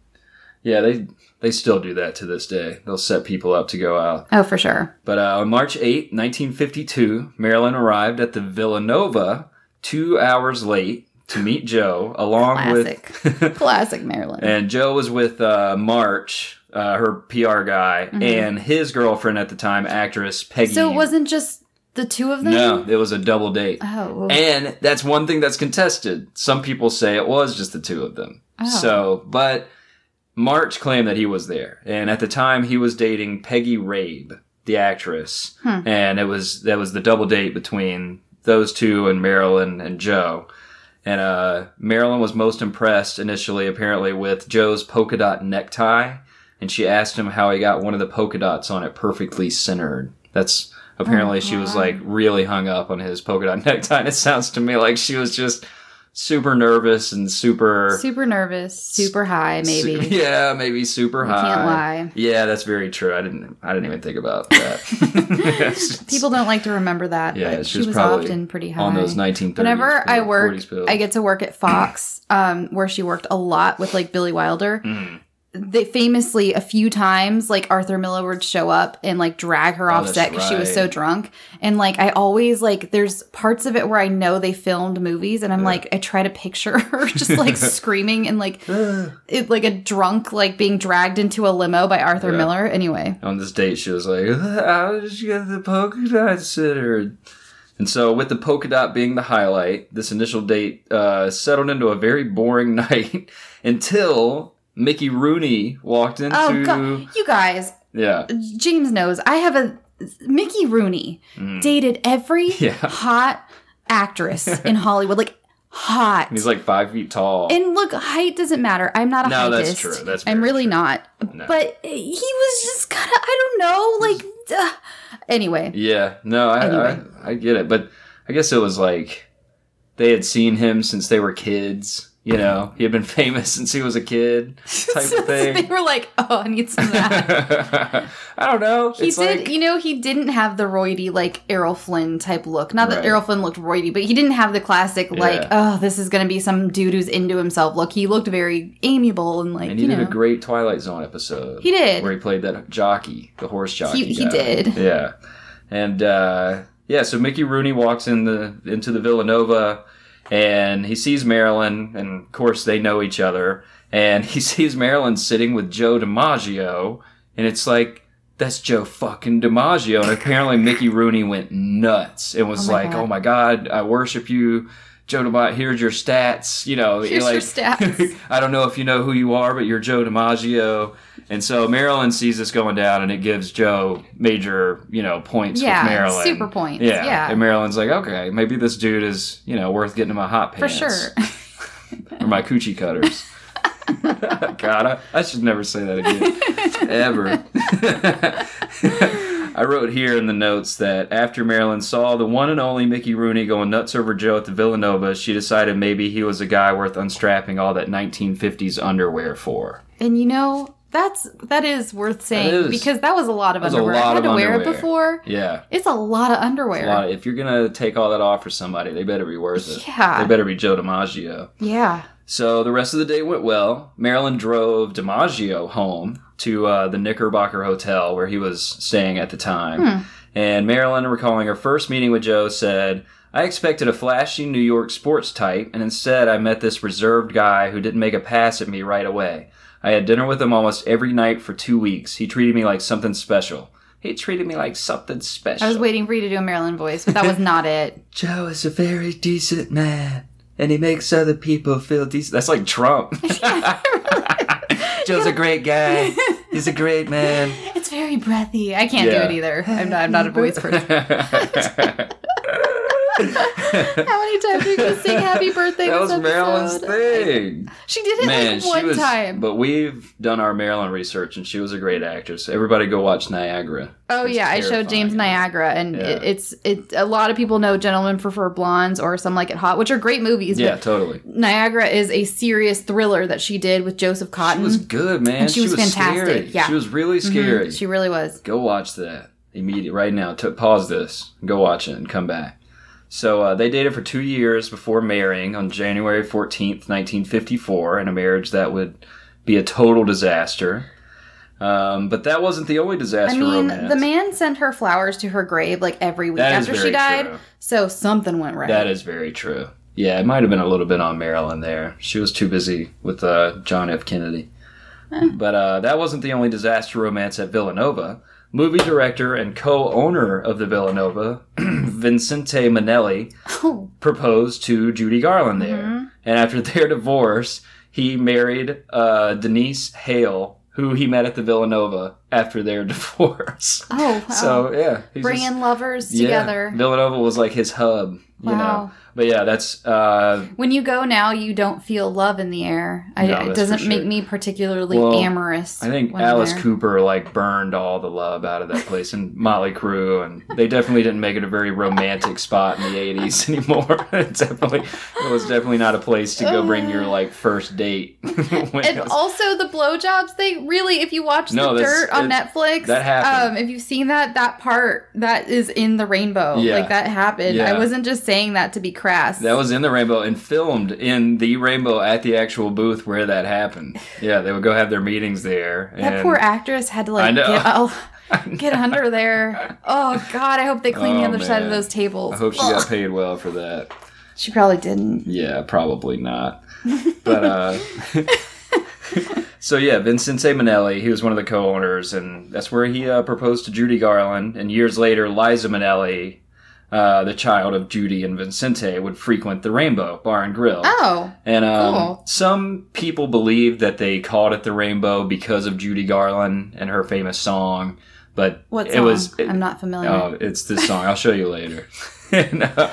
Speaker 5: Yeah, they they still do that to this day. They'll set people up to go out.
Speaker 6: oh, for sure.
Speaker 5: But uh, on March 8, 1952, Marilyn arrived at the Villanova two hours late to meet Joe, along
Speaker 6: Classic,
Speaker 5: with.
Speaker 6: classic Marilyn.
Speaker 5: and Joe was with uh, March, uh, her PR guy, and his girlfriend at the time, actress Peggy.
Speaker 6: Mm-hmm. so it wasn't just the two of them.
Speaker 5: No, it was a double date.
Speaker 6: Oh,
Speaker 5: And that's one thing that's contested. Some people say it was just the two of them.
Speaker 6: Oh.
Speaker 5: So, but March claimed that he was there. And at the time he was dating Peggy Rabe, the actress.
Speaker 6: Hmm.
Speaker 5: And it was that was the double date between those two and Marilyn and Joe. And uh, Marilyn was most impressed initially, apparently, with Joe's polka dot necktie. And she asked him how he got one of the polka dots on it perfectly centered. That's apparently she was like really hung up on his polka dot necktie. And it sounds to me like she was just super nervous and super.
Speaker 6: super nervous, super high, maybe.
Speaker 5: Su- yeah, maybe super high.
Speaker 6: can't lie.
Speaker 5: Yeah, that's very true. I didn't. I didn't even think about that.
Speaker 6: People don't like to remember that,
Speaker 5: Yeah, she was
Speaker 6: often pretty high.
Speaker 5: on those 1930s.
Speaker 6: Whenever I work, I get to work at Fox, um, where she worked a lot with like Billy Wilder.
Speaker 5: Mm.
Speaker 6: They famously a few times like Arthur Miller would show up and like drag her off
Speaker 5: Oh, that's
Speaker 6: set because she was so drunk. And like I always like there's parts of it where I know they filmed movies and I'm like I try to picture her just like screaming and like it like a drunk like being dragged into a limo by Arthur
Speaker 5: Yeah.
Speaker 6: Miller. Anyway,
Speaker 5: on this date, she was like, "How did you get the polka dot centered?" And so, with the polka dot being the highlight, this initial date uh, settled into a very boring night until Mickey Rooney walked into.
Speaker 6: oh god, you guys,
Speaker 5: Yeah,
Speaker 6: James knows I have a Mickey Rooney dated every
Speaker 5: Mm. Yeah.
Speaker 6: hot actress in Hollywood, like hot.
Speaker 5: he's like five feet tall.
Speaker 6: and look, height doesn't matter. I'm not a
Speaker 5: No, that's true. That's
Speaker 6: I'm really
Speaker 5: true.
Speaker 6: not.
Speaker 5: No.
Speaker 6: But he was just kind of I don't know, like uh, anyway.
Speaker 5: Yeah, no, I,
Speaker 6: Anyway.
Speaker 5: I I get it, but I guess it was like they had seen him since they were kids. You know, he had been famous since he was a kid, type of
Speaker 6: they were like, "Oh, I need some of that."
Speaker 5: I don't know.
Speaker 6: He
Speaker 5: It's
Speaker 6: did,
Speaker 5: like-
Speaker 6: you know, he didn't have the roidy like Errol Flynn type look. Not that
Speaker 5: Right.
Speaker 6: Errol Flynn looked roidy, but he didn't have the classic like,
Speaker 5: Yeah.
Speaker 6: oh, this is gonna be some dude who's into himself look. He looked very amiable and like,
Speaker 5: and he did
Speaker 6: know,
Speaker 5: a great Twilight Zone episode.
Speaker 6: He did.
Speaker 5: where he played that jockey, the horse jockey.
Speaker 6: He- he did.
Speaker 5: Yeah, and uh, yeah, so Mickey Rooney walks in the into the Villanova, and he sees Marilyn, and of course they know each other, and he sees Marilyn sitting with Joe DiMaggio, and it's like. That's Joe fucking DiMaggio, and apparently Mickey Rooney went nuts. and was
Speaker 6: Oh
Speaker 5: like,
Speaker 6: God.
Speaker 5: "Oh my god, I worship you, Joe DiMaggio. Here's your stats. You know,
Speaker 6: Here's
Speaker 5: like,
Speaker 6: your stats.
Speaker 5: I don't know if you know who you are, but you're Joe DiMaggio. And so Marilyn sees this going down, and it gives Joe major, you know, points
Speaker 6: Yeah,
Speaker 5: with Marilyn.
Speaker 6: super points,
Speaker 5: Yeah.
Speaker 6: yeah.
Speaker 5: And Marilyn's like, okay, maybe this dude is, you know, worth getting in my hot pants.
Speaker 6: for sure.
Speaker 5: or my coochie cutters. God, I, I should never say that again. Ever. I wrote here in the notes that after Marilyn saw the one and only Mickey Rooney going nuts over Joe at the Villanova, she decided maybe he was a guy worth unstrapping all that 1950s underwear for.
Speaker 6: And you know, that's that is worth saying
Speaker 5: is.
Speaker 6: because that was a lot of
Speaker 5: That a
Speaker 6: underwear. I had to
Speaker 5: of
Speaker 6: wear it before.
Speaker 5: Yeah.
Speaker 6: It's a lot of underwear.
Speaker 5: Lot- if you're gonna take all that off for somebody, they better be worth it.
Speaker 6: Yeah.
Speaker 5: They better be Joe DiMaggio.
Speaker 6: yeah.
Speaker 5: So the rest of the day went well. Marilyn drove DiMaggio home to uh, the Knickerbocker Hotel where he was staying at the time. And Marilyn, recalling her first meeting with Joe, said, I expected a flashy New York sports type, and instead I met this reserved guy who didn't make a pass at me right away. I had dinner with him almost every night for two weeks. He treated me like something special. He treated me like something special.
Speaker 6: I was waiting for you to do a Marilyn voice, but that was not it.
Speaker 5: Joe is a very decent man, and he makes other people feel decent. That's like Trump. Joe's a great guy. He's a great man.
Speaker 6: It's very breathy. I can't
Speaker 5: Yeah.
Speaker 6: do it either. I'm not, I'm not a voice person. How many times are you going to sing happy birthday
Speaker 5: that was Marilyn's
Speaker 6: episode?
Speaker 5: thing.
Speaker 6: She did it
Speaker 5: Man,
Speaker 6: like
Speaker 5: she
Speaker 6: one
Speaker 5: was.
Speaker 6: time.
Speaker 5: But we've done our Marilyn research, and she was a great actress. Everybody go watch Niagara.
Speaker 6: Oh
Speaker 5: She's
Speaker 6: yeah, I showed James. Niagara, and
Speaker 5: Yeah.
Speaker 6: it, it's it. A lot of people know Gentlemen Prefer Blondes or Some Like It Hot, which are great movies.
Speaker 5: Yeah, totally.
Speaker 6: Niagara is a serious thriller that she did with Joseph
Speaker 5: She
Speaker 6: Cotten.
Speaker 5: was good, man.
Speaker 6: And she was fantastic,
Speaker 5: Scary.
Speaker 6: yeah. Mm-hmm.
Speaker 5: she was really scary.
Speaker 6: She really was.
Speaker 5: go watch that immediately right now. T- pause this, go watch it, and come back. So uh, they dated for two years before marrying on January fourteenth, nineteen fifty-four, in a marriage that would be a total disaster. Um, but that wasn't the only disaster
Speaker 6: I mean,
Speaker 5: romance.
Speaker 6: the man sent her flowers to her grave like every week
Speaker 5: That
Speaker 6: after she died.
Speaker 5: true.
Speaker 6: So something went right.
Speaker 5: That is very true. Yeah, it might have been a little bit on Marilyn there. She was too busy with uh, John F. Kennedy. But uh, that wasn't the only disaster romance at Villanova. Movie director and co-owner of the Villanova, Vincente Minnelli,
Speaker 6: Oh.
Speaker 5: proposed to Judy Garland there.
Speaker 6: Mm-hmm.
Speaker 5: And after their divorce, he married uh, Denise Hale, who he met at the Villanova after their divorce.
Speaker 6: Oh, wow.
Speaker 5: So yeah, he's just-
Speaker 6: Bringing lovers
Speaker 5: yeah,
Speaker 6: together.
Speaker 5: Villanova was like his hub. You
Speaker 6: Wow.
Speaker 5: know? But yeah, that's uh
Speaker 6: When you go now, you don't feel love in the air. I,
Speaker 5: No,
Speaker 6: it doesn't
Speaker 5: for
Speaker 6: make me particularly
Speaker 5: Well,
Speaker 6: amorous.
Speaker 5: I think Alice. Cooper like burned all the love out of that place and Motley Crue and they definitely didn't make it a very romantic spot in the 80s anymore. it definitely it was definitely not a place to go bring your like first date.
Speaker 6: And
Speaker 5: was-
Speaker 6: also the blowjobs, they really, if you watch
Speaker 5: No,
Speaker 6: the dirt on Netflix,
Speaker 5: that happened.
Speaker 6: Um, if you've seen that, that part that is in the rainbow,
Speaker 5: Yeah.
Speaker 6: like that happened.
Speaker 5: Yeah.
Speaker 6: I wasn't just saying that to be crass.
Speaker 5: that was in the rainbow and filmed in the rainbow at the actual booth where that happened. Yeah, they would go have their meetings there.
Speaker 6: that poor actress had to like get, oh, get under there. Oh God, I hope they clean the
Speaker 5: Oh,
Speaker 6: other side of those tables.
Speaker 5: I hope she got paid well for that.
Speaker 6: She probably didn't.
Speaker 5: Yeah, probably not. But uh So yeah, Vincente Minnelli, he was one of the co-owners, and that's where he uh, proposed to Judy Garland. And years later, Liza Minnelli, uh, the child of Judy and Vincente, would frequent the Rainbow Bar and Grill.
Speaker 6: Oh,
Speaker 5: And um,
Speaker 6: Cool.
Speaker 5: some people believe that they called it the Rainbow because of Judy Garland and her famous song. But
Speaker 6: what
Speaker 5: it
Speaker 6: song?
Speaker 5: was it-
Speaker 6: I'm not familiar.
Speaker 5: Oh, it's this song. I'll show you later. And, uh,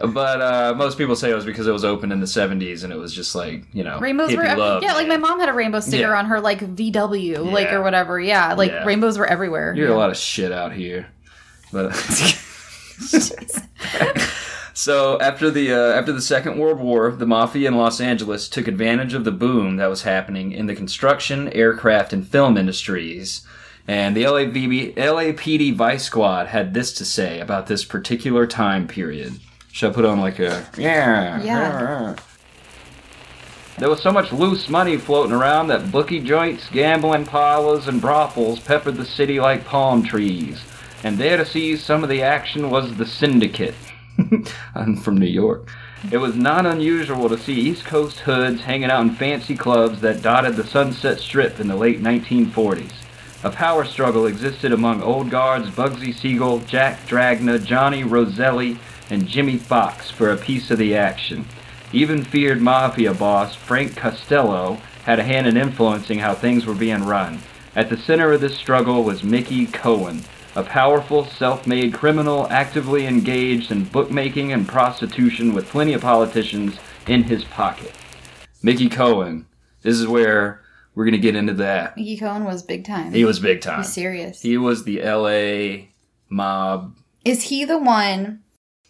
Speaker 5: but uh, most people say it was because it was opened in the '70s and it was just like you know
Speaker 6: Rainbows were
Speaker 5: hippie
Speaker 6: ev-
Speaker 5: love.
Speaker 6: yeah, like my mom had a rainbow sticker
Speaker 5: Yeah.
Speaker 6: on her like VW, like or whatever. Yeah, like
Speaker 5: Yeah.
Speaker 6: rainbows were everywhere.
Speaker 5: You hear
Speaker 6: Yeah.
Speaker 5: a lot of shit out here, but. So after the uh, after the Second World War, the mafia in Los Angeles took advantage of the boom that was happening in the construction, aircraft, and film industries. And the LAPD, LAPD Vice Squad had this to say about this particular time period. Should I put on like a yeah
Speaker 6: Yeah.
Speaker 5: There was so much loose money floating around that bookie joints, gambling parlors, and brothels peppered the city like palm trees. And there to see some of the action was the Syndicate. I'm from New York. It was not unusual to see East Coast hoods hanging out in fancy clubs that dotted the Sunset Strip in the late 1940s. A power struggle existed among old guards Bugsy Siegel, Jack Dragna, Johnny Roselli, and Jimmy Fox for a piece of the action. Even feared mafia boss Frank Costello had a hand in influencing how things were being run. At the center of this struggle was Mickey Cohen, a powerful, self-made criminal actively engaged in bookmaking and prostitution with plenty of politicians in his pocket. Mickey Cohen, This is where we're gonna get into that.
Speaker 6: Mickey Cohen was big time.
Speaker 5: He was big time.
Speaker 6: He's serious.
Speaker 5: He was the L.A. mob.
Speaker 6: Is he the one?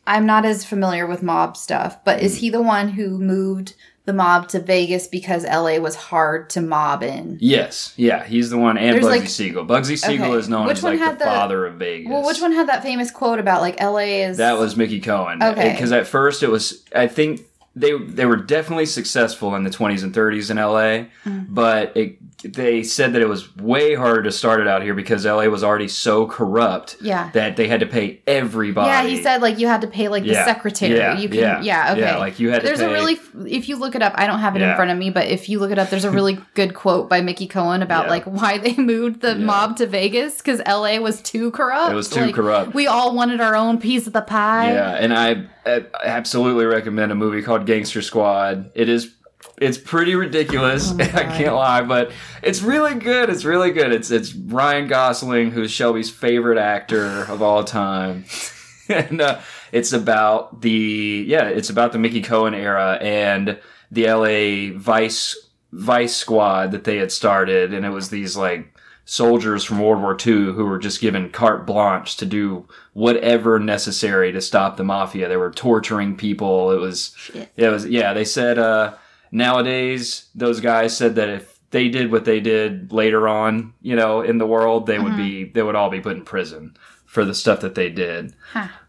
Speaker 6: I'm not as familiar with mob stuff, but is hmm. he the one who moved the mob to Vegas because LA was hard to mob in?
Speaker 5: Yes, yeah, he's the one, and
Speaker 6: There's,
Speaker 5: Bugsy
Speaker 6: like-
Speaker 5: Siegel. Bugsy Siegel
Speaker 6: Okay.
Speaker 5: is known
Speaker 6: Which
Speaker 5: as like the,
Speaker 6: the-
Speaker 5: father of Vegas.
Speaker 6: Well, which one had that famous quote about like LA is
Speaker 5: That was Mickey Cohen.
Speaker 6: Okay.
Speaker 5: Because at first it was, I think they they were definitely successful in the 20s and 30s in LA,
Speaker 6: Mm.
Speaker 5: but it, they said that it was way harder to start it out here because LA was already so corrupt
Speaker 6: Yeah.
Speaker 5: that they had to pay everybody.
Speaker 6: Yeah, he said like you had to pay like the
Speaker 5: Yeah.
Speaker 6: secretary.
Speaker 5: Yeah.
Speaker 6: You can
Speaker 5: Yeah.
Speaker 6: yeah, okay.
Speaker 5: Yeah, like, you had to
Speaker 6: There's a really if you look it up, I don't have it in front of me, but if you look it up, there's a really good quote by Mickey Cohen about like why they moved the mob to Vegas cuz LA was too corrupt.
Speaker 5: It was too
Speaker 6: Like,
Speaker 5: corrupt.
Speaker 6: We all wanted our own piece of the pie.
Speaker 5: Yeah, and I, I absolutely recommend a movie called Gangster Squad. It is it's pretty ridiculous.
Speaker 6: Oh
Speaker 5: I can't lie, but it's really good. It's really good. It's it's Ryan Gosling, who's Shelby's favorite actor of all time. and uh, it's about the yeah, it's about the Mickey Cohen era and the LA Vice Vice Squad that they had started, and it was these like soldiers from World War II who were just given carte blanche to do whatever necessary to stop the mafia. They were torturing people. It was it was yeah. They said uh, nowadays those guys said that if they did what they did later on, you know, in the world, they would be they would all be put in prison for the stuff that they did.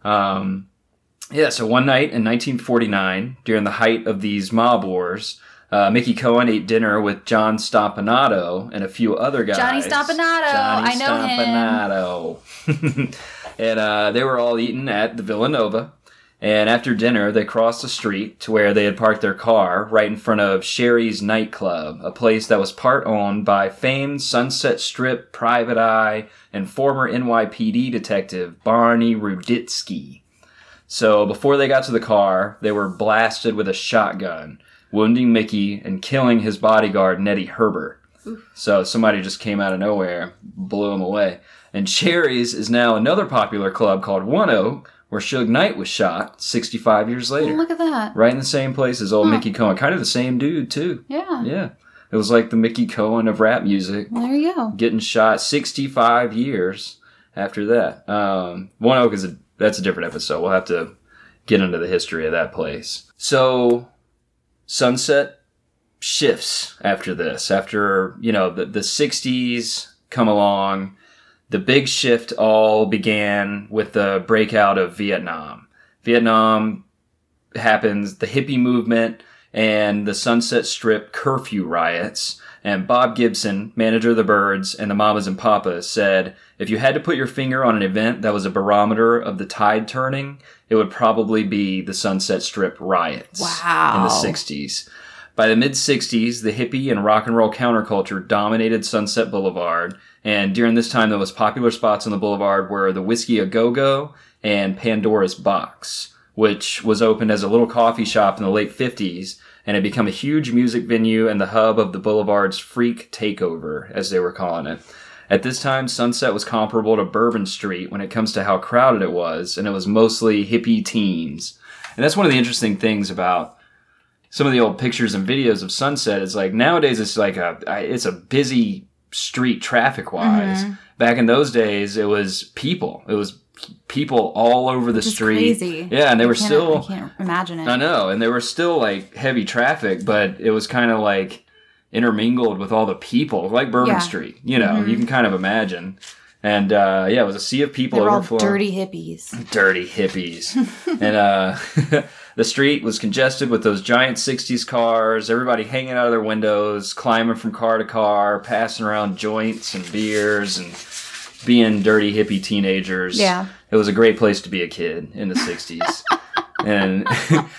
Speaker 5: Um, yeah, so one night in 1949, during the height of these mob wars, uh, Mickey Cohen ate dinner with John Stompanato and a few other guys.
Speaker 6: Johnny Stompanato,
Speaker 5: Johnny
Speaker 6: I know him.
Speaker 5: And uh, they were all eating at the Villanova. And after dinner, they crossed the street to where they had parked their car right in front of Sherry's nightclub, a place that was part owned by famed Sunset Strip private eye and former NYPD detective Barney Ruditsky. So before they got to the car, they were blasted with a shotgun, wounding Mickey and killing his bodyguard Neddie Herbert. So somebody just came out of nowhere, blew him away. And Sherry's is now another popular club called One Oak, where Suge Knight was shot 65 years later.
Speaker 6: Look at that.
Speaker 5: Right in the same place as old Mickey Cohen. Kind of the same dude, too.
Speaker 6: Yeah.
Speaker 5: Yeah. It was like the Mickey Cohen of rap music
Speaker 6: There you go.
Speaker 5: getting shot 65 years after that. Um, One Oak is a that's a different episode. We'll have to get into the history of that place. So Sunset shifts after this. After, you know, the, the 60s come along, the big shift all began with the breakout of Vietnam. Vietnam happens, the hippie movement and the Sunset Strip curfew riots. And Bob Gibson, manager of the Byrds and the Mamas and Papas, said if you had to put your finger on an event that was a barometer of the tide turning, it would probably be the Sunset Strip riots
Speaker 6: Wow.
Speaker 5: in the 60s. By the mid 60s, the hippie and rock and roll counterculture dominated Sunset Boulevard, and during this time, the most popular spots on the boulevard were the Whiskey A Go Go and Pandora's Box, which was opened as a little coffee shop in the late 50s and had become a huge music venue and the hub of the boulevard's freak takeover, as they were calling it. At this time, Sunset was comparable to Bourbon Street when it comes to how crowded it was, and it was mostly hippie teens. And that's one of the interesting things about some of the old pictures and videos of Sunset is like nowadays it's like a it's a busy street traffic wise. Back in those days, it was people. It was people all over the
Speaker 6: is
Speaker 5: street.
Speaker 6: crazy.
Speaker 5: Yeah, and they
Speaker 6: I
Speaker 5: were still.
Speaker 6: I can't imagine it.
Speaker 5: I know, and they were still like heavy traffic, but it was kind of like intermingled with all the people, like Bourbon
Speaker 6: Yeah. Mm-hmm.
Speaker 5: Street. You know, you can kind of imagine. And uh, yeah, it was a sea of people
Speaker 6: They were all
Speaker 5: overflowing
Speaker 6: dirty hippies.
Speaker 5: dirty hippies. and uh, the street was congested with those giant 60s cars, everybody hanging out of their windows, climbing from car to car, passing around joints and beers and being dirty hippie teenagers.
Speaker 6: Yeah.
Speaker 5: It was a great place to be a kid in the 60s. and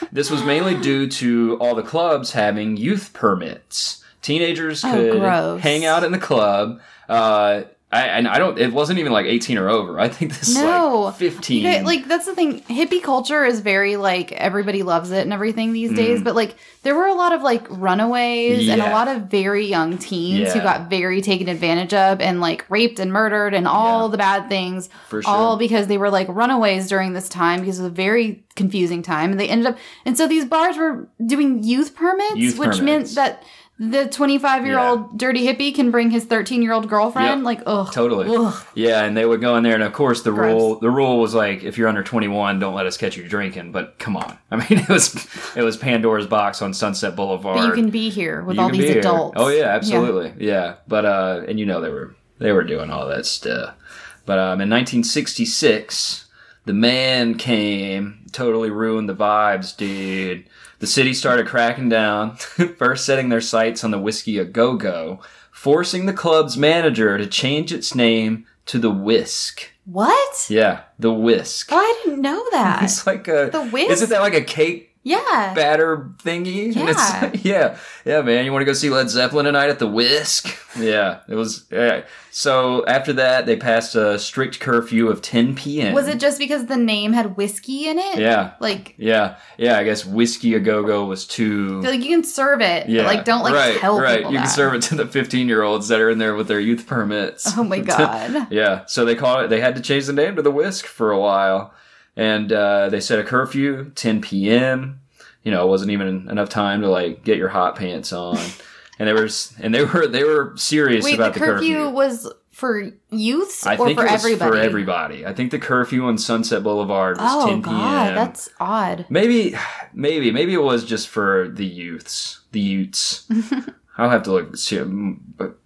Speaker 5: this was mainly due to all the clubs having youth permits. Teenagers
Speaker 6: Oh,
Speaker 5: could
Speaker 6: gross.
Speaker 5: hang out in the club. Uh, I, and I don't. It wasn't even like eighteen or over. I think this is
Speaker 6: No.
Speaker 5: like fifteen.
Speaker 6: You guys- like that's the thing. Hippie culture is very like everybody loves it and everything these days. But like there were a lot of like runaways and a
Speaker 5: Mm.
Speaker 6: Lot of very young teens who got very taken advantage of and like raped and murdered and all
Speaker 5: Yeah.
Speaker 6: the bad things.
Speaker 5: For sure.
Speaker 6: All because they were like runaways during this time because it was a very confusing time and they ended up and so these bars were doing youth permits,
Speaker 5: Youth
Speaker 6: which
Speaker 5: permits.
Speaker 6: meant that the 25 year old dirty hippie can bring his 13 year old girlfriend.
Speaker 5: Yep.
Speaker 6: Like, ugh.
Speaker 5: Totally.
Speaker 6: Ugh.
Speaker 5: Yeah, and they would go in there, and of course the
Speaker 6: Gross.
Speaker 5: rule the rule was like if you're under 21, don't let us catch you drinking. But come on, I mean it was it was Pandora's box on Sunset Boulevard.
Speaker 6: But you can be here with
Speaker 5: You
Speaker 6: all these
Speaker 5: be here.
Speaker 6: adults.
Speaker 5: Oh yeah, absolutely. Yeah. But uh and you know they were they were doing all that stuff. But um in 1966, the man came, totally ruined the vibes, dude. The city started cracking down, first setting their sights on the Whiskey a Go Go, forcing the club's manager to change its name to the Whisk.
Speaker 6: What?
Speaker 5: Yeah, the Whisk.
Speaker 6: Oh, I didn't know that.
Speaker 5: It's like a
Speaker 6: The Whisk?
Speaker 5: Isn't that like a cake
Speaker 6: yeah.
Speaker 5: batter thingy.
Speaker 6: Yeah.
Speaker 5: yeah, yeah, man. You want to go see Led Zeppelin tonight at the Whisk? Yeah, it was. Yeah. So after that, they passed a strict curfew of 10 p.m.
Speaker 6: Was it just because the name had whiskey in it?
Speaker 5: Yeah,
Speaker 6: Like,
Speaker 5: yeah, yeah. I guess whiskey a go go was too.
Speaker 6: like you can serve it,
Speaker 5: yeah,
Speaker 6: but like don't like
Speaker 5: right,
Speaker 6: tell
Speaker 5: right.
Speaker 6: people
Speaker 5: You
Speaker 6: that.
Speaker 5: can serve it to the 15 year olds that are in there with their youth permits.
Speaker 6: Oh my god.
Speaker 5: Yeah, so they called it. They had to change the name to the Whisk for a while, and uh, they set a curfew 10 p.m. You know, it wasn't even enough time to like get your hot pants on, and they were and they were they were serious
Speaker 6: Wait,
Speaker 5: about
Speaker 6: the
Speaker 5: the,
Speaker 6: curfew, was for youths
Speaker 5: I
Speaker 6: or
Speaker 5: think
Speaker 6: for
Speaker 5: it was
Speaker 6: everybody?
Speaker 5: for everybody. I think the curfew on Sunset Boulevard was
Speaker 6: Oh
Speaker 5: 10 p.m.
Speaker 6: god, that's odd.
Speaker 5: Maybe, maybe, maybe it was just for the youths, the youths. I'll have to look see,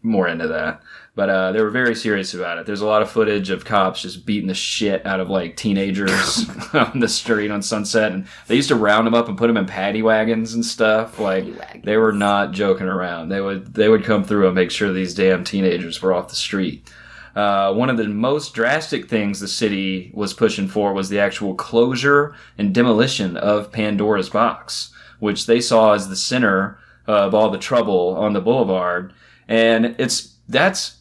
Speaker 5: more into that. But uh, they were very serious about it. There's a lot of footage of cops just beating the shit out of like teenagers on the street on Sunset, and they used to round them up and put them in paddy wagons and stuff. Like they were not joking around. They would they would come through and make sure these damn teenagers were off the street. Uh, one of the most drastic things the city was pushing for was the actual closure and demolition of Pandora's box, which they saw as the center of all the trouble on the boulevard. And it's that's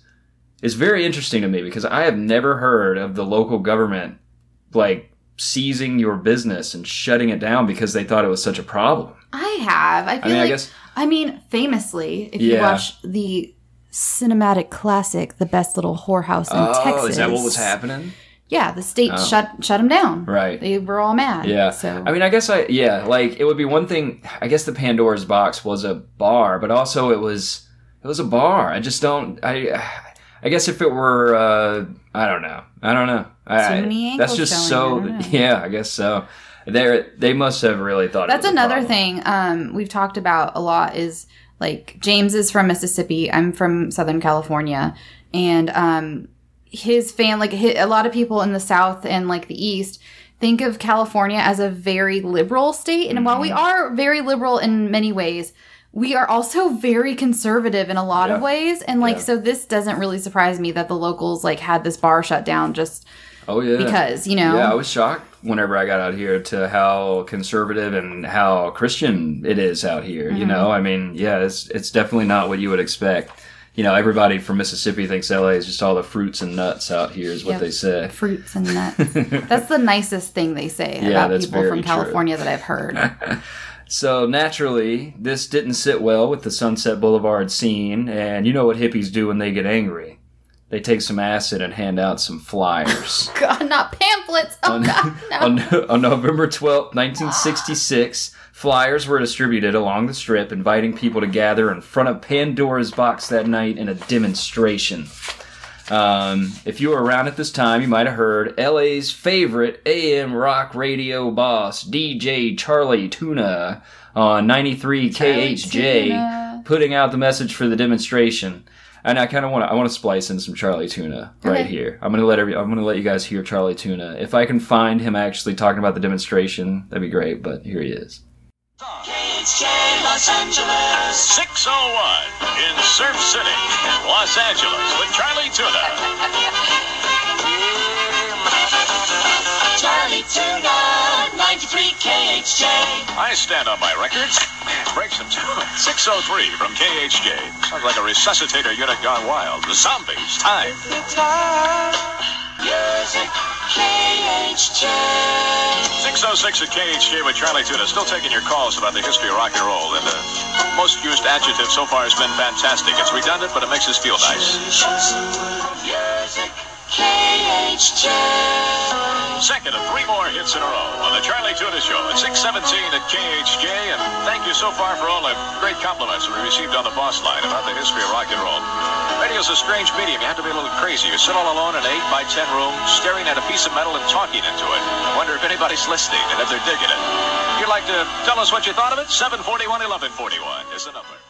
Speaker 5: it's very interesting to me because I have never heard of the local government like seizing your business and shutting it down because they thought it was such a problem.
Speaker 6: I have. I feel
Speaker 5: I mean, I
Speaker 6: like
Speaker 5: guess
Speaker 6: I mean, famously, if you watch the cinematic classic, The Best Little Whorehouse in
Speaker 5: oh,
Speaker 6: Texas.
Speaker 5: is that what was happening?
Speaker 6: Yeah, the state
Speaker 5: Oh.
Speaker 6: shut shut them down.
Speaker 5: Right.
Speaker 6: They were all mad.
Speaker 5: Yeah.
Speaker 6: So
Speaker 5: I mean, I guess I yeah, like it would be one thing. I guess the Pandora's box was a bar, but also it was it was a bar. I just don't. I I guess if it were, uh, I don't know. I don't know. I, that's just
Speaker 6: showing,
Speaker 5: so.
Speaker 6: I.
Speaker 5: Yeah, I guess so. They they must have really thought. it
Speaker 6: That's another thing um, we've talked about a lot is like James is from Mississippi. I'm from Southern California, and um, his fan like hi a lot of people in the South and like the East think of California as a very liberal state, and while we
Speaker 5: Mm-hmm.
Speaker 6: are very liberal in many ways. We are also very conservative in a lot of ways, and like
Speaker 5: Yeah.
Speaker 6: so, this doesn't really surprise me that the locals like had this bar shut down just
Speaker 5: Oh yeah.
Speaker 6: because you know.
Speaker 5: Yeah, I was shocked whenever I got out here to how conservative and how Christian it is out here. You
Speaker 6: Mm-hmm.
Speaker 5: know, I mean, yeah, it's it's definitely not what you would expect. You know, everybody from Mississippi thinks LA is just all the fruits and nuts out here, is what
Speaker 6: Yep.
Speaker 5: they say.
Speaker 6: fruits and nuts. That's the nicest thing they say
Speaker 5: Yeah,
Speaker 6: about
Speaker 5: that's
Speaker 6: people from
Speaker 5: true.
Speaker 6: California that I've heard.
Speaker 5: So naturally, this didn't sit well with the Sunset Boulevard scene, and you know what hippies do when they get angry? They take some acid and hand out some flyers.
Speaker 6: God, not pamphlets. Oh
Speaker 5: on,
Speaker 6: God, no.
Speaker 5: on, on November twelfth, 1966, flyers were distributed along the strip inviting people to gather in front of Pandora's box that night in a demonstration. Um, if you were around at this time, you might have heard LA's favorite AM rock radio boss, DJ Charlie Tuna, on 93 KHJ,
Speaker 6: Tuna.
Speaker 5: putting out the message for the demonstration. And I kind of want to I want to splice in some Charlie Tuna right
Speaker 6: Okay.
Speaker 5: here. I'm gonna let every, I'm gonna let you guys hear Charlie Tuna. If I can find him actually talking about the demonstration, that'd be great. But here he is.
Speaker 7: KHJ Los Angeles.
Speaker 3: 601 in Surf City, Los Angeles with Charlie Tuna.
Speaker 7: Charlie Tuna, 93 KHJ.
Speaker 3: I stand on my records. Break some tune. 603 from KHJ. Sounds like a resuscitator unit gone wild. The zombies, time.
Speaker 7: Music, KHJ.
Speaker 3: 606 at KHJ with Charlie Tuna. Still taking your calls about the history of rock and roll. And the most used adjective so far has been fantastic. It's redundant, but it makes us feel nice.
Speaker 7: KHJ.
Speaker 3: Second of three more hits in a row on the Charlie Tuna Show at 617 at KHJ. And thank you so far for all the great compliments we received on the boss line about the history of rock and roll. Radio's a strange medium. You have to be a little crazy. You sit all alone in an 8 by 10 room, staring at a piece of metal and talking into it. Wonder if anybody's listening and if they're digging it. If you'd like to tell us what you thought of it, 741 1141 is the number.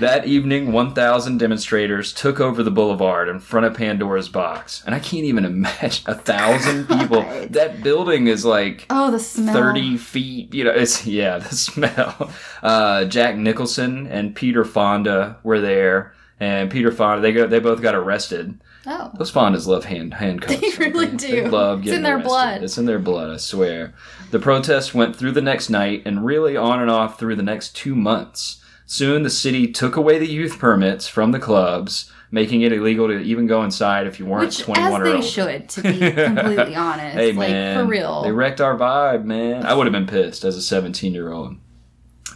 Speaker 5: That evening, 1,000 demonstrators took over the boulevard in front of Pandora's box. And I can't even imagine a thousand people. That building is like
Speaker 6: Oh, the smell.
Speaker 5: 30 feet. You know, it's, yeah, the smell. Uh, Jack Nicholson and Peter Fonda were there. And Peter Fonda, they go, they both got arrested.
Speaker 6: Oh.
Speaker 5: Those Fondas love hand handcuffs.
Speaker 6: They really
Speaker 5: They
Speaker 6: do.
Speaker 5: love
Speaker 6: It's
Speaker 5: getting
Speaker 6: in their
Speaker 5: arrested.
Speaker 6: blood.
Speaker 5: It's in their blood, I swear. The protest went through the next night and really on and off through the next two months. Soon the city took away the youth permits from the clubs, making it illegal to even go inside if you weren't
Speaker 6: Which,
Speaker 5: 21
Speaker 6: as
Speaker 5: or
Speaker 6: they
Speaker 5: older.
Speaker 6: should, to be completely honest.
Speaker 5: Hey
Speaker 6: like,
Speaker 5: man,
Speaker 6: for real.
Speaker 5: they wrecked our vibe, man. I would have been pissed as a 17 year old.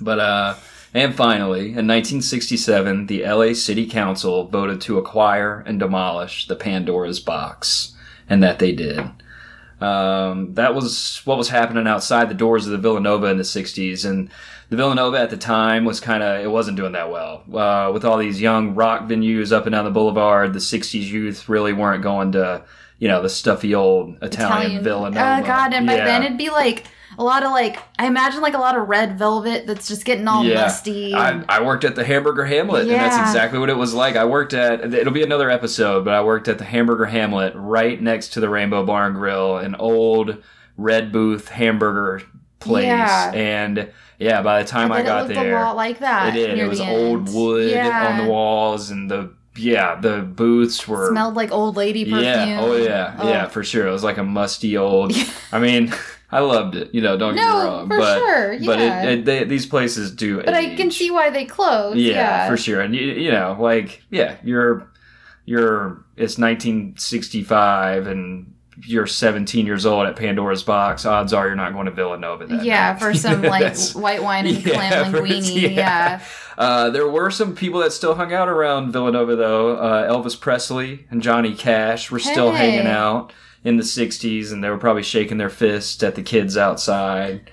Speaker 5: But uh, and finally, in 1967, the LA City Council voted to acquire and demolish the Pandora's box, and that they did. Um, that was what was happening outside the doors of the Villanova in the 60s, and the Villanova at the time was kind of it wasn't doing that well. Uh, with all these young rock venues up and down the boulevard, the 60s youth really weren't going to you know the stuffy old Italian, Villanova.
Speaker 6: Uh, God, and by
Speaker 5: Yeah.
Speaker 6: then it'd be like a lot of like I imagine like a lot of red velvet that's just getting all musty.
Speaker 5: I, I worked at the Hamburger Hamlet, and that's exactly what it was like. I worked at it'll be another episode, but I worked at the Hamburger Hamlet right next to the Rainbow Bar and Grill, an old red booth hamburger place.
Speaker 6: Yeah.
Speaker 5: And yeah, by the time I,
Speaker 6: bet
Speaker 5: got
Speaker 6: it
Speaker 5: there,
Speaker 6: a lot like that.
Speaker 5: it did. It was old
Speaker 6: end.
Speaker 5: wood
Speaker 6: Yeah.
Speaker 5: on the walls, and the yeah, the booths were
Speaker 6: Smelled like old lady oh, perfume.
Speaker 5: yeah, oh yeah,
Speaker 6: Oh.
Speaker 5: yeah, for sure. It was like a musty old. I mean, I loved it. You know, don't get me wrong,
Speaker 6: for
Speaker 5: but
Speaker 6: sure,
Speaker 5: but it, it, they, these places do.
Speaker 6: But I can see why they close.
Speaker 5: Yeah,
Speaker 6: Yeah,
Speaker 5: for sure. And you, you know, like yeah, you're you're it's 1965 and you're 17 years old at Pandora's Box. Odds are you're not going to Villanova. That
Speaker 6: Yeah,
Speaker 5: night.
Speaker 6: for some like white wine and
Speaker 5: Yeah,
Speaker 6: clam linguine. Yeah.
Speaker 5: Uh, there were some people that still hung out around Villanova, though. Uh, Elvis Presley and Johnny Cash were still
Speaker 6: Hey.
Speaker 5: hanging out in the 60s, and they were probably shaking their fists at the kids outside.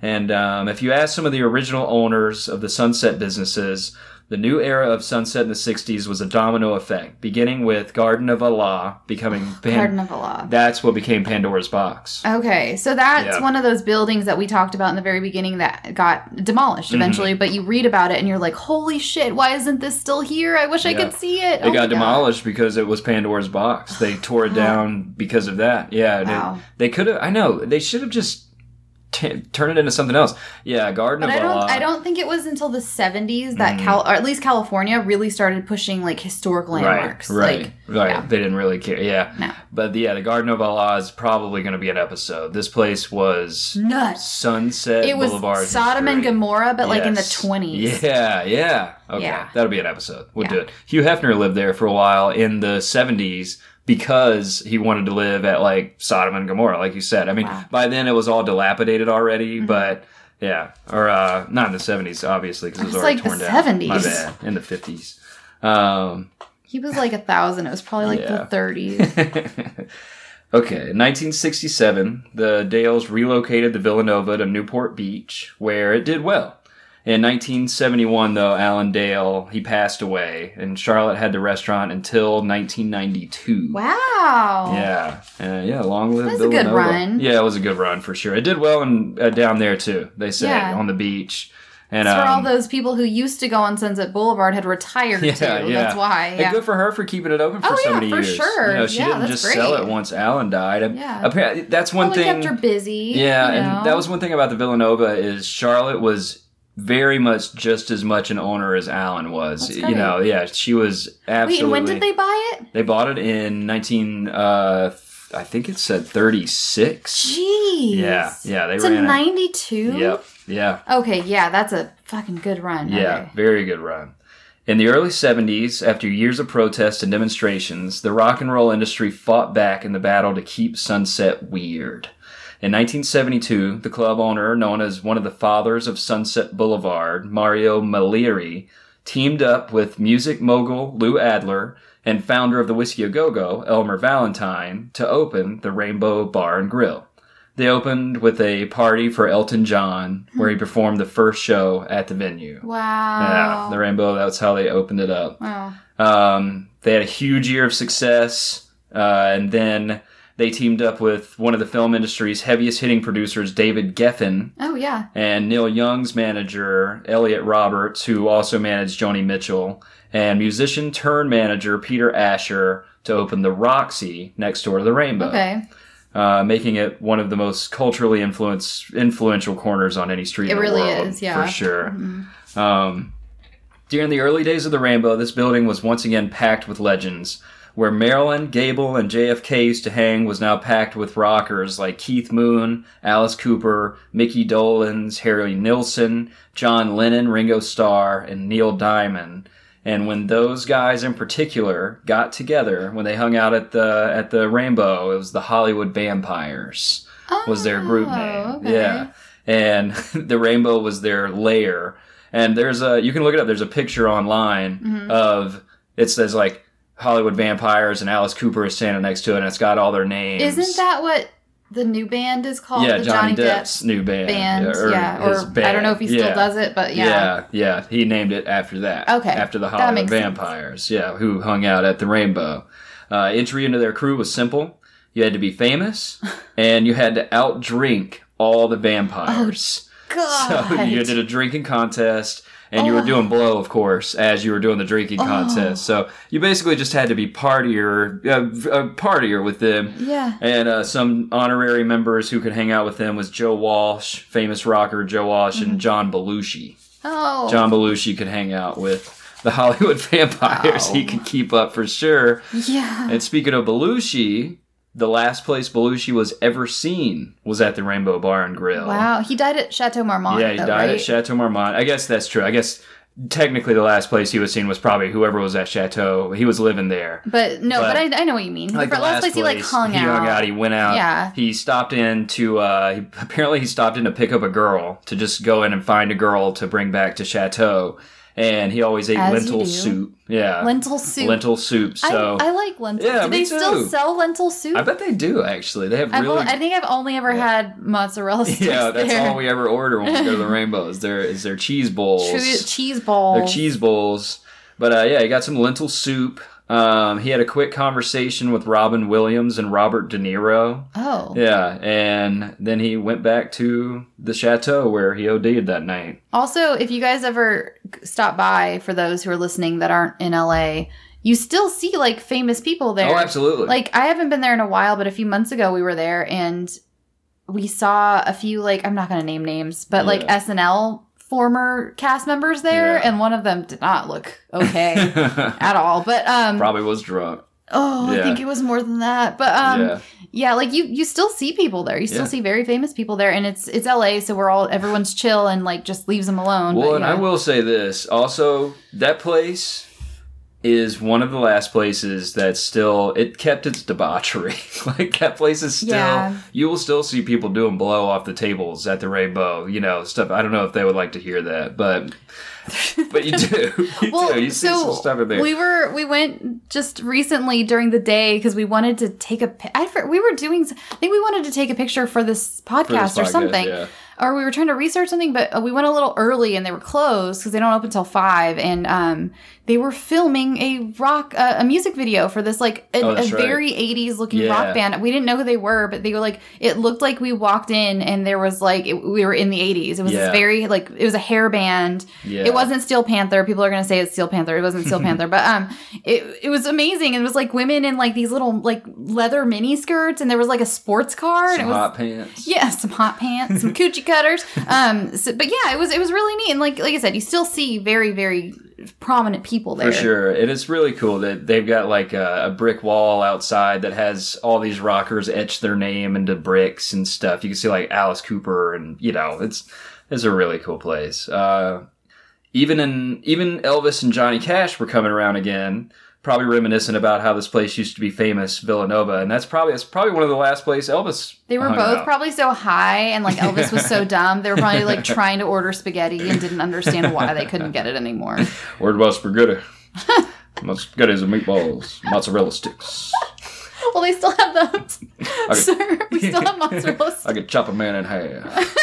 Speaker 5: And um, if you ask some of the original owners of the Sunset businesses, the new era of Sunset in the 60s was a domino effect, beginning with Garden of Allah becoming Pan-
Speaker 6: Garden of Allah.
Speaker 5: That's what became Pandora's Box.
Speaker 6: Okay, so that's
Speaker 5: Yeah.
Speaker 6: one of those buildings that we talked about in the very beginning that got demolished
Speaker 5: Mm-hmm.
Speaker 6: eventually. But you read about it and you're like, "Holy shit! Why isn't this still here? I wish I could see it."
Speaker 5: It
Speaker 6: Oh
Speaker 5: got demolished because it was Pandora's box. They tore it down because of that. Yeah, and it-
Speaker 6: Wow.
Speaker 5: they could have. I know they should have just t- turned it into something else. Yeah, Garden
Speaker 6: But
Speaker 5: of
Speaker 6: I don't.
Speaker 5: Allah.
Speaker 6: I don't think it was until the '70s that
Speaker 5: Mm-hmm.
Speaker 6: Cal, or at least California, really started pushing like historic landmarks.
Speaker 5: Right, right,
Speaker 6: Like,
Speaker 5: right.
Speaker 6: yeah.
Speaker 5: They didn't really care. Yeah,
Speaker 6: No.
Speaker 5: but yeah, the Garden of Allah is probably going to be an episode. This place was
Speaker 6: Nuts.
Speaker 5: Sunset
Speaker 6: It was
Speaker 5: Boulevard.
Speaker 6: Sodom and. Gomorrah, but like in the 20s.
Speaker 5: Yeah, yeah. Okay,
Speaker 6: Yeah.
Speaker 5: that'll be an episode. We'll
Speaker 6: Yeah.
Speaker 5: do it. Hugh Hefner lived there for a while in the 70s because he wanted to live at like Sodom and Gomorrah, like you said. I mean,
Speaker 6: Wow. Mm-hmm.
Speaker 5: by then it was all dilapidated already, but yeah, or uh, not in the 70s, obviously, because it was
Speaker 6: It's
Speaker 5: already
Speaker 6: like the
Speaker 5: torn down.
Speaker 6: 70s.
Speaker 5: My bad. In the 50s. Um,
Speaker 6: He was like a thousand. It was probably like
Speaker 5: Yeah.
Speaker 6: the 30s.
Speaker 5: okay, in 1967, the Dales relocated the Villanova to Newport Beach, where it did well. In 1971, though, Alan Dale, he passed away, and Charlotte had the restaurant until 1992.
Speaker 6: wow.
Speaker 5: Yeah, uh, yeah, long live
Speaker 6: That's a good run.
Speaker 5: Yeah, it was a good run for sure. It did well in, uh, down there too. They said
Speaker 6: Yeah.
Speaker 5: on the beach, and
Speaker 6: It's for all
Speaker 5: um,
Speaker 6: those people who used to go on Sunset Boulevard had retired
Speaker 5: yeah,
Speaker 6: too.
Speaker 5: yeah.
Speaker 6: That's why.
Speaker 5: And good for her for keeping it open for
Speaker 6: Oh,
Speaker 5: so
Speaker 6: yeah,
Speaker 5: many
Speaker 6: for
Speaker 5: years.
Speaker 6: sure.
Speaker 5: You know, she
Speaker 6: Yeah,
Speaker 5: didn't just sell it once Alan died.
Speaker 6: Yeah.
Speaker 5: Apparently, that's one
Speaker 6: Probably
Speaker 5: thing.
Speaker 6: kept her busy.
Speaker 5: Yeah,
Speaker 6: you know?
Speaker 5: and that was one thing about the Villanova is Charlotte was very much just as much an owner as Alan was. You know, yeah, she was absolutely.
Speaker 6: and when did they buy it?
Speaker 5: They bought it in nineteen. Uh, I think it said thirty six.
Speaker 6: Jeez.
Speaker 5: Yeah, yeah, they
Speaker 6: It's
Speaker 5: ran
Speaker 6: a 92?
Speaker 5: Yep, yeah,
Speaker 6: Okay, yeah, that's a fucking good run.
Speaker 5: yeah,
Speaker 6: Okay.
Speaker 5: very good run. In the early 70s, after years of protests and demonstrations, the rock and roll industry fought back in the battle to keep Sunset weird. In 1972, the club owner, known as one of the fathers of Sunset Boulevard, Mario Maglieri, teamed up with music mogul Lou Adler and founder of the Whiskey A Go Go, Elmer Valentine, to open the Rainbow Bar and Grill. They opened with a party for Elton John, where he performed the first show at the venue.
Speaker 6: Wow.
Speaker 5: Yeah, the Rainbow. That's how they opened it up.
Speaker 6: wow.
Speaker 5: Um, they had a huge year of success, uh, and then they teamed up with one of the film industry's heaviest hitting producers, David Geffen,
Speaker 6: Oh yeah.
Speaker 5: and Neil Young's manager, Elliot Roberts, who also managed Joni Mitchell, and musician turn manager Peter Asher to open the Roxy next door to the Rainbow,
Speaker 6: Okay.
Speaker 5: uh, making it one of the most culturally influence, influential corners on any street
Speaker 6: It
Speaker 5: in the
Speaker 6: really
Speaker 5: world,
Speaker 6: is, yeah. Mm-hmm.
Speaker 5: for sure. Um, during the early days of the Rainbow, this building was once again packed with legends. Where Marilyn, Gable, and JFK used to hang was now packed with rockers like Keith Moon, Alice Cooper, Mickey Dolenz, Harry Nilsson, John Lennon, Ringo Starr, and Neil Diamond. And when those guys in particular got together, when they hung out at the at the Rainbow, it was the Hollywood Vampires was their group
Speaker 6: Oh,
Speaker 5: name.
Speaker 6: okay.
Speaker 5: Yeah. And the rainbow was their lair. And there's a you can look it up. There's a picture online
Speaker 6: Mm-hmm.
Speaker 5: of it says like Hollywood vampires and Alice Cooper is standing next to it and it's got all their names.
Speaker 6: Isn't that what the new band is called?
Speaker 5: yeah,
Speaker 6: the
Speaker 5: Johnny,
Speaker 6: Johnny,
Speaker 5: Depp's new band.
Speaker 6: band. yeah, or
Speaker 5: his
Speaker 6: I
Speaker 5: band.
Speaker 6: don't know if he still
Speaker 5: Yeah.
Speaker 6: does it, but yeah.
Speaker 5: Yeah, yeah. He named it after that.
Speaker 6: Okay,
Speaker 5: After the Hollywood
Speaker 6: makes sense.
Speaker 5: Vampires. Yeah, who hung out at the Rainbow. Uh, entry into their crew was simple. You had to be famous, and you had to outdrink all the vampires.
Speaker 6: God.
Speaker 5: So you did a drinking contest, and you were
Speaker 6: Oh.
Speaker 5: doing blow, of course, as you were doing the drinking contest. So you basically just had to be partier, uh, a partier with them.
Speaker 6: Yeah.
Speaker 5: And uh, some honorary members who could hang out with them was Joe Walsh, famous rocker Joe Walsh, and John Belushi.
Speaker 6: Oh.
Speaker 5: John Belushi could hang out with the Hollywood vampires. He could keep up for sure.
Speaker 6: Yeah.
Speaker 5: And speaking of Belushi, the last place Belushi was ever seen was at the Rainbow Bar and Grill.
Speaker 6: Wow. He died at Chateau Marmont.
Speaker 5: Yeah, he
Speaker 6: though,
Speaker 5: died
Speaker 6: right?
Speaker 5: at Chateau Marmont. I guess that's true. I guess technically the last place he was seen was probably whoever was at Chateau. He was living there.
Speaker 6: But no, but,
Speaker 5: But-
Speaker 6: I, I know what you mean.
Speaker 5: Like the
Speaker 6: last place, he like hung
Speaker 5: he
Speaker 6: out.
Speaker 5: hung out. He went out.
Speaker 6: Yeah.
Speaker 5: He stopped in to. Uh, he, apparently, he stopped in to pick up a girl to just go in and find a girl to bring back to Chateau. And he always ate
Speaker 6: As
Speaker 5: lentil soup. Yeah,
Speaker 6: Lentil soup.
Speaker 5: lentil soup. So
Speaker 6: I, I like lentils.
Speaker 5: Yeah,
Speaker 6: do they still sell lentil soup?
Speaker 5: I bet they do actually. They have
Speaker 6: I've
Speaker 5: really.
Speaker 6: I think I've only ever had mozzarella sticks
Speaker 5: yeah, that's
Speaker 6: there.
Speaker 5: all we ever order when we go to the Rainbows. There is their cheese bowls.
Speaker 6: True cheese balls.
Speaker 5: They're cheese bowls. But uh, yeah, he got some lentil soup. Um, he had a quick conversation with Robin Williams and Robert De Niro.
Speaker 6: Oh.
Speaker 5: Yeah, and then he went back to the chateau where he OD'd that night.
Speaker 6: Also, if you guys ever stop by, for those who are listening that aren't in LA, you still see like famous people there.
Speaker 5: Oh, absolutely.
Speaker 6: Like I haven't been there in a while, but a few months ago we were there and we saw a few like I'm not going to name names, but like SNL former cast members there,
Speaker 5: Yeah.
Speaker 6: and one of them did not look okay at all. But um,
Speaker 5: Probably was drunk.
Speaker 6: oh, I think it was more than that. But um,
Speaker 5: yeah.
Speaker 6: yeah, like you you still see people there. You still
Speaker 5: Yeah.
Speaker 6: see very famous people there, and it's it's LA, so we're all everyone's chill and like just leaves them alone.
Speaker 5: Well,
Speaker 6: but,
Speaker 5: and I will say this. Also, that place is one of the last places that still it kept its debauchery. like that place is still
Speaker 6: Yeah.
Speaker 5: you will still see people doing blow off the tables at the Rainbow, you know, stuff. I don't know if they would like to hear that, but but you do. You
Speaker 6: Well,
Speaker 5: do. You see
Speaker 6: so
Speaker 5: some stuff in there.
Speaker 6: we were we went just recently during the day because we wanted to take a. I we were doing. I think we wanted to take a picture for this podcast or
Speaker 5: podcast,
Speaker 6: something,
Speaker 5: yeah.
Speaker 6: or we were trying to research something, but we went a little early and they were closed because they don't open until five, and um they were filming a rock uh, a music video for this like a,
Speaker 5: Oh,
Speaker 6: a
Speaker 5: right.
Speaker 6: very eighties looking
Speaker 5: Yeah.
Speaker 6: rock band. We didn't know who they were, but they were like it looked like we walked in and there was like it, we were in the eighties. It was
Speaker 5: Yeah.
Speaker 6: very like it was a hair band.
Speaker 5: Yeah.
Speaker 6: It wasn't Steel Panther. People are gonna say it's Steel Panther. It wasn't Steel Panther, but um, it it was amazing. It was like women in like these little like leather mini skirts, and there was like a sports car, and
Speaker 5: some
Speaker 6: it was
Speaker 5: hot pants.
Speaker 6: yeah, some hot pants, some coochie cutters. Um, so, but yeah, it was it was really neat, and like like I said, you still see very very prominent people there.
Speaker 5: For sure. It's really cool that they've got like a, a brick wall outside that has all these rockers etch their name into bricks and stuff. You can see like Alice Cooper and you know, it's it's a really cool place. Uh even in even Elvis and Johnny Cash were coming around again, probably reminiscent about how this place used to be famous, Villanova, and that's probably it's probably one of the last place Elvis
Speaker 6: They were both
Speaker 5: out.
Speaker 6: probably so high, and like Elvis was so dumb. They were probably like trying to order spaghetti and didn't understand why they couldn't get it anymore.
Speaker 5: Word about spaghetti. Spaghettis and meatballs, mozzarella sticks.
Speaker 6: Well, they still have those.
Speaker 5: Okay.
Speaker 6: Sir, we still have mozzarella
Speaker 5: I
Speaker 6: sticks.
Speaker 5: could chop a man in half.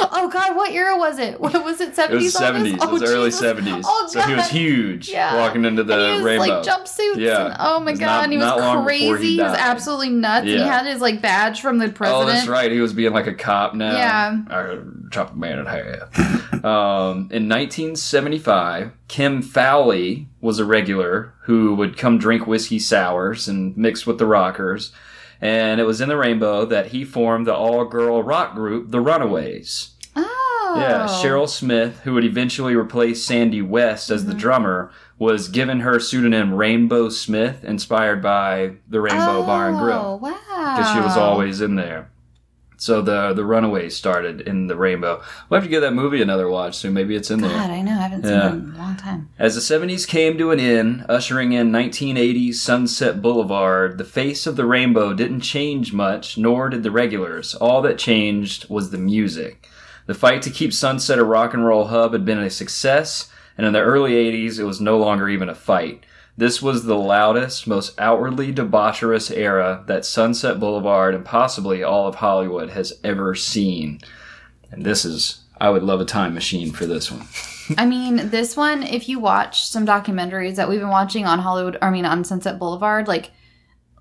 Speaker 6: Oh God, what era was it? What was it? Seventies.
Speaker 5: It was seventies. It was early seventies.
Speaker 6: Oh
Speaker 5: so he was huge,
Speaker 6: Yeah.
Speaker 5: walking into the
Speaker 6: and he was
Speaker 5: rainbow.
Speaker 6: like jumpsuits.
Speaker 5: Yeah.
Speaker 6: And, oh my god,
Speaker 5: not-
Speaker 6: and he was crazy.
Speaker 5: he
Speaker 6: He, was absolutely nuts. And he had his like badge from the president.
Speaker 5: Oh, that's right. He was being like a cop now.
Speaker 6: Yeah.
Speaker 5: I could chop a man in half. um, in 1975, Kim Fowley was a regular who would come drink whiskey sours and mix with the rockers. And it was in the Rainbow that he formed the all-girl rock group, the Runaways.
Speaker 6: Oh.
Speaker 5: Yeah, Cheryl Smith, who would eventually replace Sandy West as
Speaker 6: Mm-hmm.
Speaker 5: the drummer, was given her pseudonym Rainbow Smith, inspired by the Rainbow Bar and
Speaker 6: Oh,
Speaker 5: Grill
Speaker 6: wow.
Speaker 5: because she was always in there. So the the Runaways started in the Rainbow. We'll have to give that movie another watch soon. Maybe it's in
Speaker 6: God,
Speaker 5: there.
Speaker 6: God, I know. I haven't
Speaker 5: Yeah.
Speaker 6: seen it in a long time.
Speaker 5: As the 70s came to an end, ushering in 1980's Sunset Boulevard, the face of the rainbow didn't change much, nor did the regulars. All that changed was the music. The fight to keep Sunset a rock and roll hub had been a success, and in the early 80s, it was no longer even a fight. This was the loudest, most outwardly debaucherous era that Sunset Boulevard and possibly all of Hollywood has ever seen. And this is, I would love a time machine for this one.
Speaker 6: I mean, this one, if you watch some documentaries that we've been watching on Hollywood, I mean, on Sunset Boulevard, like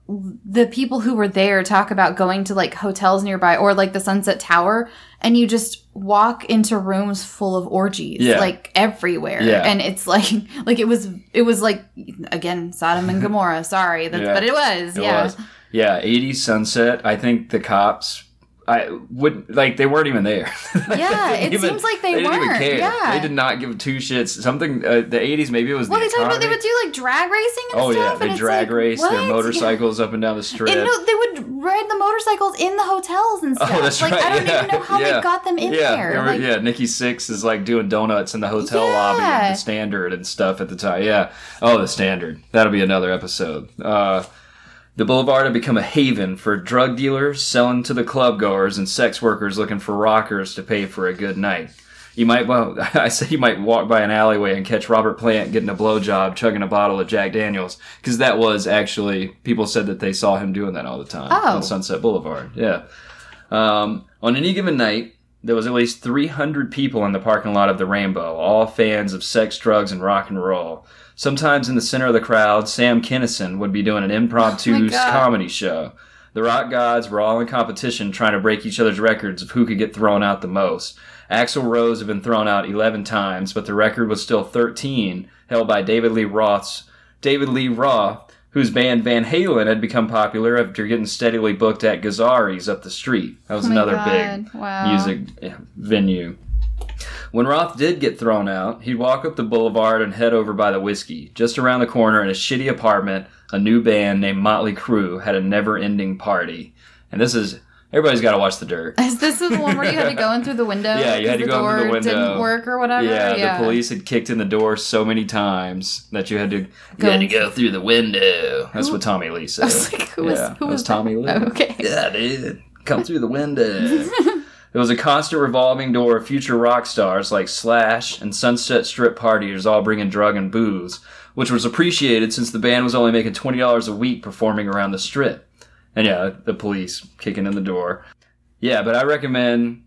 Speaker 6: the people who were there talk about going to like hotels nearby or like the Sunset Tower, and you just walk into rooms full of orgies,
Speaker 5: Yeah.
Speaker 6: like everywhere,
Speaker 5: Yeah.
Speaker 6: and it's like, like it was, it was like again Sodom and Gomorrah. Sorry, that's,
Speaker 5: Yeah.
Speaker 6: but it was,
Speaker 5: It
Speaker 6: yeah.
Speaker 5: was. Yeah, 80s sunset. I think the cops I would like they weren't even there.
Speaker 6: Yeah, it
Speaker 5: didn't
Speaker 6: seems like they
Speaker 5: even
Speaker 6: weren't. Yeah.
Speaker 5: They did not give two shits. Something uh, the 80s maybe it was
Speaker 6: Well,
Speaker 5: the
Speaker 6: they talked about they would do like drag racing and
Speaker 5: Oh
Speaker 6: stuff.
Speaker 5: yeah, they drag
Speaker 6: like,
Speaker 5: race
Speaker 6: what?
Speaker 5: their
Speaker 6: Yeah.
Speaker 5: motorcycles up and down the strip.
Speaker 6: And no, they would ride the motorcycles in the hotels and stuff.
Speaker 5: Oh, that's
Speaker 6: like
Speaker 5: right.
Speaker 6: I don't
Speaker 5: yeah.
Speaker 6: even know how
Speaker 5: yeah.
Speaker 6: they got them in
Speaker 5: yeah.
Speaker 6: there. Like,
Speaker 5: yeah, Nikki Sixx is like doing donuts in the hotel lobby
Speaker 6: Yeah.
Speaker 5: of the Standard and stuff at the time. Yeah. Oh, the Standard. That'll be another episode. Uh, the Boulevard had become a haven for drug dealers selling to the club goers and sex workers looking for rockers to pay for a good night. You might, well, I said you might walk by an alleyway and catch Robert Plant getting a blowjob, chugging a bottle of Jack Daniels, because that was actually people said that they saw him doing that all the time
Speaker 6: Oh.
Speaker 5: on Sunset Boulevard. Yeah. Um, on any given night, there was at least 300 people in the parking lot of the Rainbow, all fans of sex, drugs, and rock and roll. Sometimes in the center of the crowd, Sam Kinison would be doing an impromptu
Speaker 6: Oh
Speaker 5: comedy show. The rock gods were all in competition trying to break each other's records of who could get thrown out the most. Axl Rose had been thrown out 11 times, but the record was still 13, held by David Lee Roth's David Lee Roth, whose band Van Halen had become popular after getting steadily booked at Gazzari's up the street. That was
Speaker 6: Oh
Speaker 5: another
Speaker 6: God.
Speaker 5: big
Speaker 6: Wow.
Speaker 5: music venue. When Roth did get thrown out, he'd walk up the boulevard and head over by the whiskey. Just around the corner in a shitty apartment, a new band named Motley Crue had a never ending party. And this is, everybody's got to watch The Dirt.
Speaker 6: Is this the one where you had to go in through the window?
Speaker 5: Yeah, you had to go in through the window.
Speaker 6: Didn't work or whatever.
Speaker 5: Yeah, the police had kicked in the door so many times that you had to
Speaker 6: Go
Speaker 5: you had to go through the window. That's
Speaker 6: Who-
Speaker 5: what Tommy Lee said.
Speaker 6: I was like, who was who was,
Speaker 5: was Tommy? Lee.
Speaker 6: Oh, okay.
Speaker 5: Yeah, dude. Come through the window. It was a constant revolving door of future rock stars like Slash and Sunset Strip partiers all bringing drug and booze, which was appreciated since the band was only making $20 a week performing around the strip. And yeah, the police kicking in the door. Yeah, but I recommend,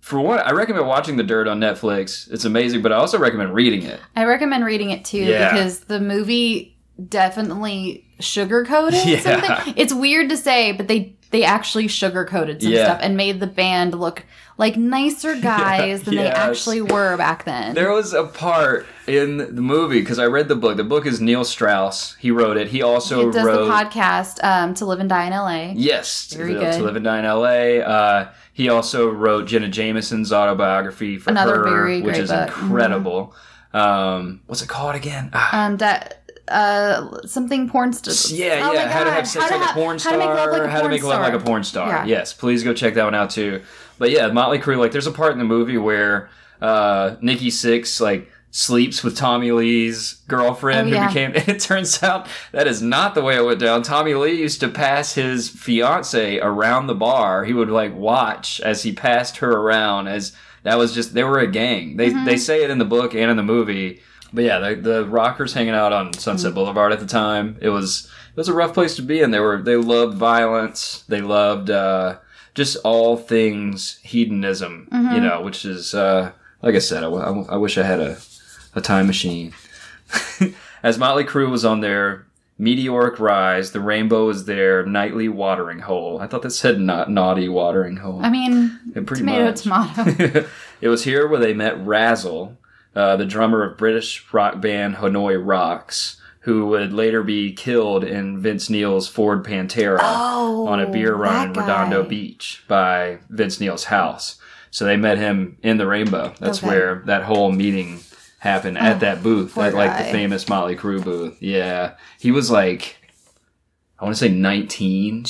Speaker 5: for one, I recommend watching The Dirt on Netflix. It's amazing, but I also recommend reading it.
Speaker 6: I recommend reading it too
Speaker 5: Yeah.
Speaker 6: because the movie definitely sugarcoated
Speaker 5: Yeah.
Speaker 6: something. It's weird to say, but they they actually sugarcoated some
Speaker 5: Yeah.
Speaker 6: stuff and made the band look like nicer guys than they actually were back then.
Speaker 5: There was a part in the movie because I read the book. The book is Neil Strauss. He wrote it. He also
Speaker 6: it does
Speaker 5: wrote
Speaker 6: the podcast um, to live and die in L.A.
Speaker 5: Yes,
Speaker 6: Very
Speaker 5: to,
Speaker 6: good.
Speaker 5: to live and die in L.A. Uh, he also wrote Jenna Jameson's autobiography for
Speaker 6: Another
Speaker 5: her,
Speaker 6: very
Speaker 5: which is
Speaker 6: book. Mm-hmm.
Speaker 5: incredible. Um, what's it called again? Ah,
Speaker 6: Um, that uh, something porn star.
Speaker 5: yeah,
Speaker 6: oh
Speaker 5: yeah. How to have sex like
Speaker 6: ha-
Speaker 5: a porn
Speaker 6: How
Speaker 5: star.
Speaker 6: to make love like a
Speaker 5: How to
Speaker 6: porn
Speaker 5: make love like a
Speaker 6: star.
Speaker 5: porn star.
Speaker 6: Yeah.
Speaker 5: Yes, please go check that one out too. But yeah, Motley Crue. Like, there's a part in the movie where uh, Nikki Sixx like sleeps with Tommy Lee's girlfriend,
Speaker 6: Oh,
Speaker 5: who became. It turns out that is not the way it went down. Tommy Lee used to pass his fiance around the bar. He would like watch as he passed her around. As that was just they were a gang. They
Speaker 6: Mm-hmm.
Speaker 5: they say it in the book and in the movie. But yeah, the, the rockers hanging out on Sunset Boulevard at the time, it was it was a rough place to be in. They were they loved violence. They loved uh, just all things hedonism, you know, which is uh, like I said, I, w- I wish I had a a time machine. As Motley Crue was on their meteoric rise, the rainbow is their nightly watering hole. I thought that said not naughty watering hole.
Speaker 6: I mean,
Speaker 5: pretty
Speaker 6: tomato,
Speaker 5: much.
Speaker 6: tomato.
Speaker 5: it was here where they met Razzle, uh, the drummer of British rock band Hanoi Rocks, who would later be killed in Vince Neil's Ford Pantera
Speaker 6: Oh,
Speaker 5: on a beer run in Redondo
Speaker 6: guy.
Speaker 5: Beach by Vince Neil's house. So they met him in the Rainbow. That's
Speaker 6: Okay.
Speaker 5: where that whole meeting happened at that booth, at like the famous Motley Crue booth. Yeah, he was like, I want to say nineteen.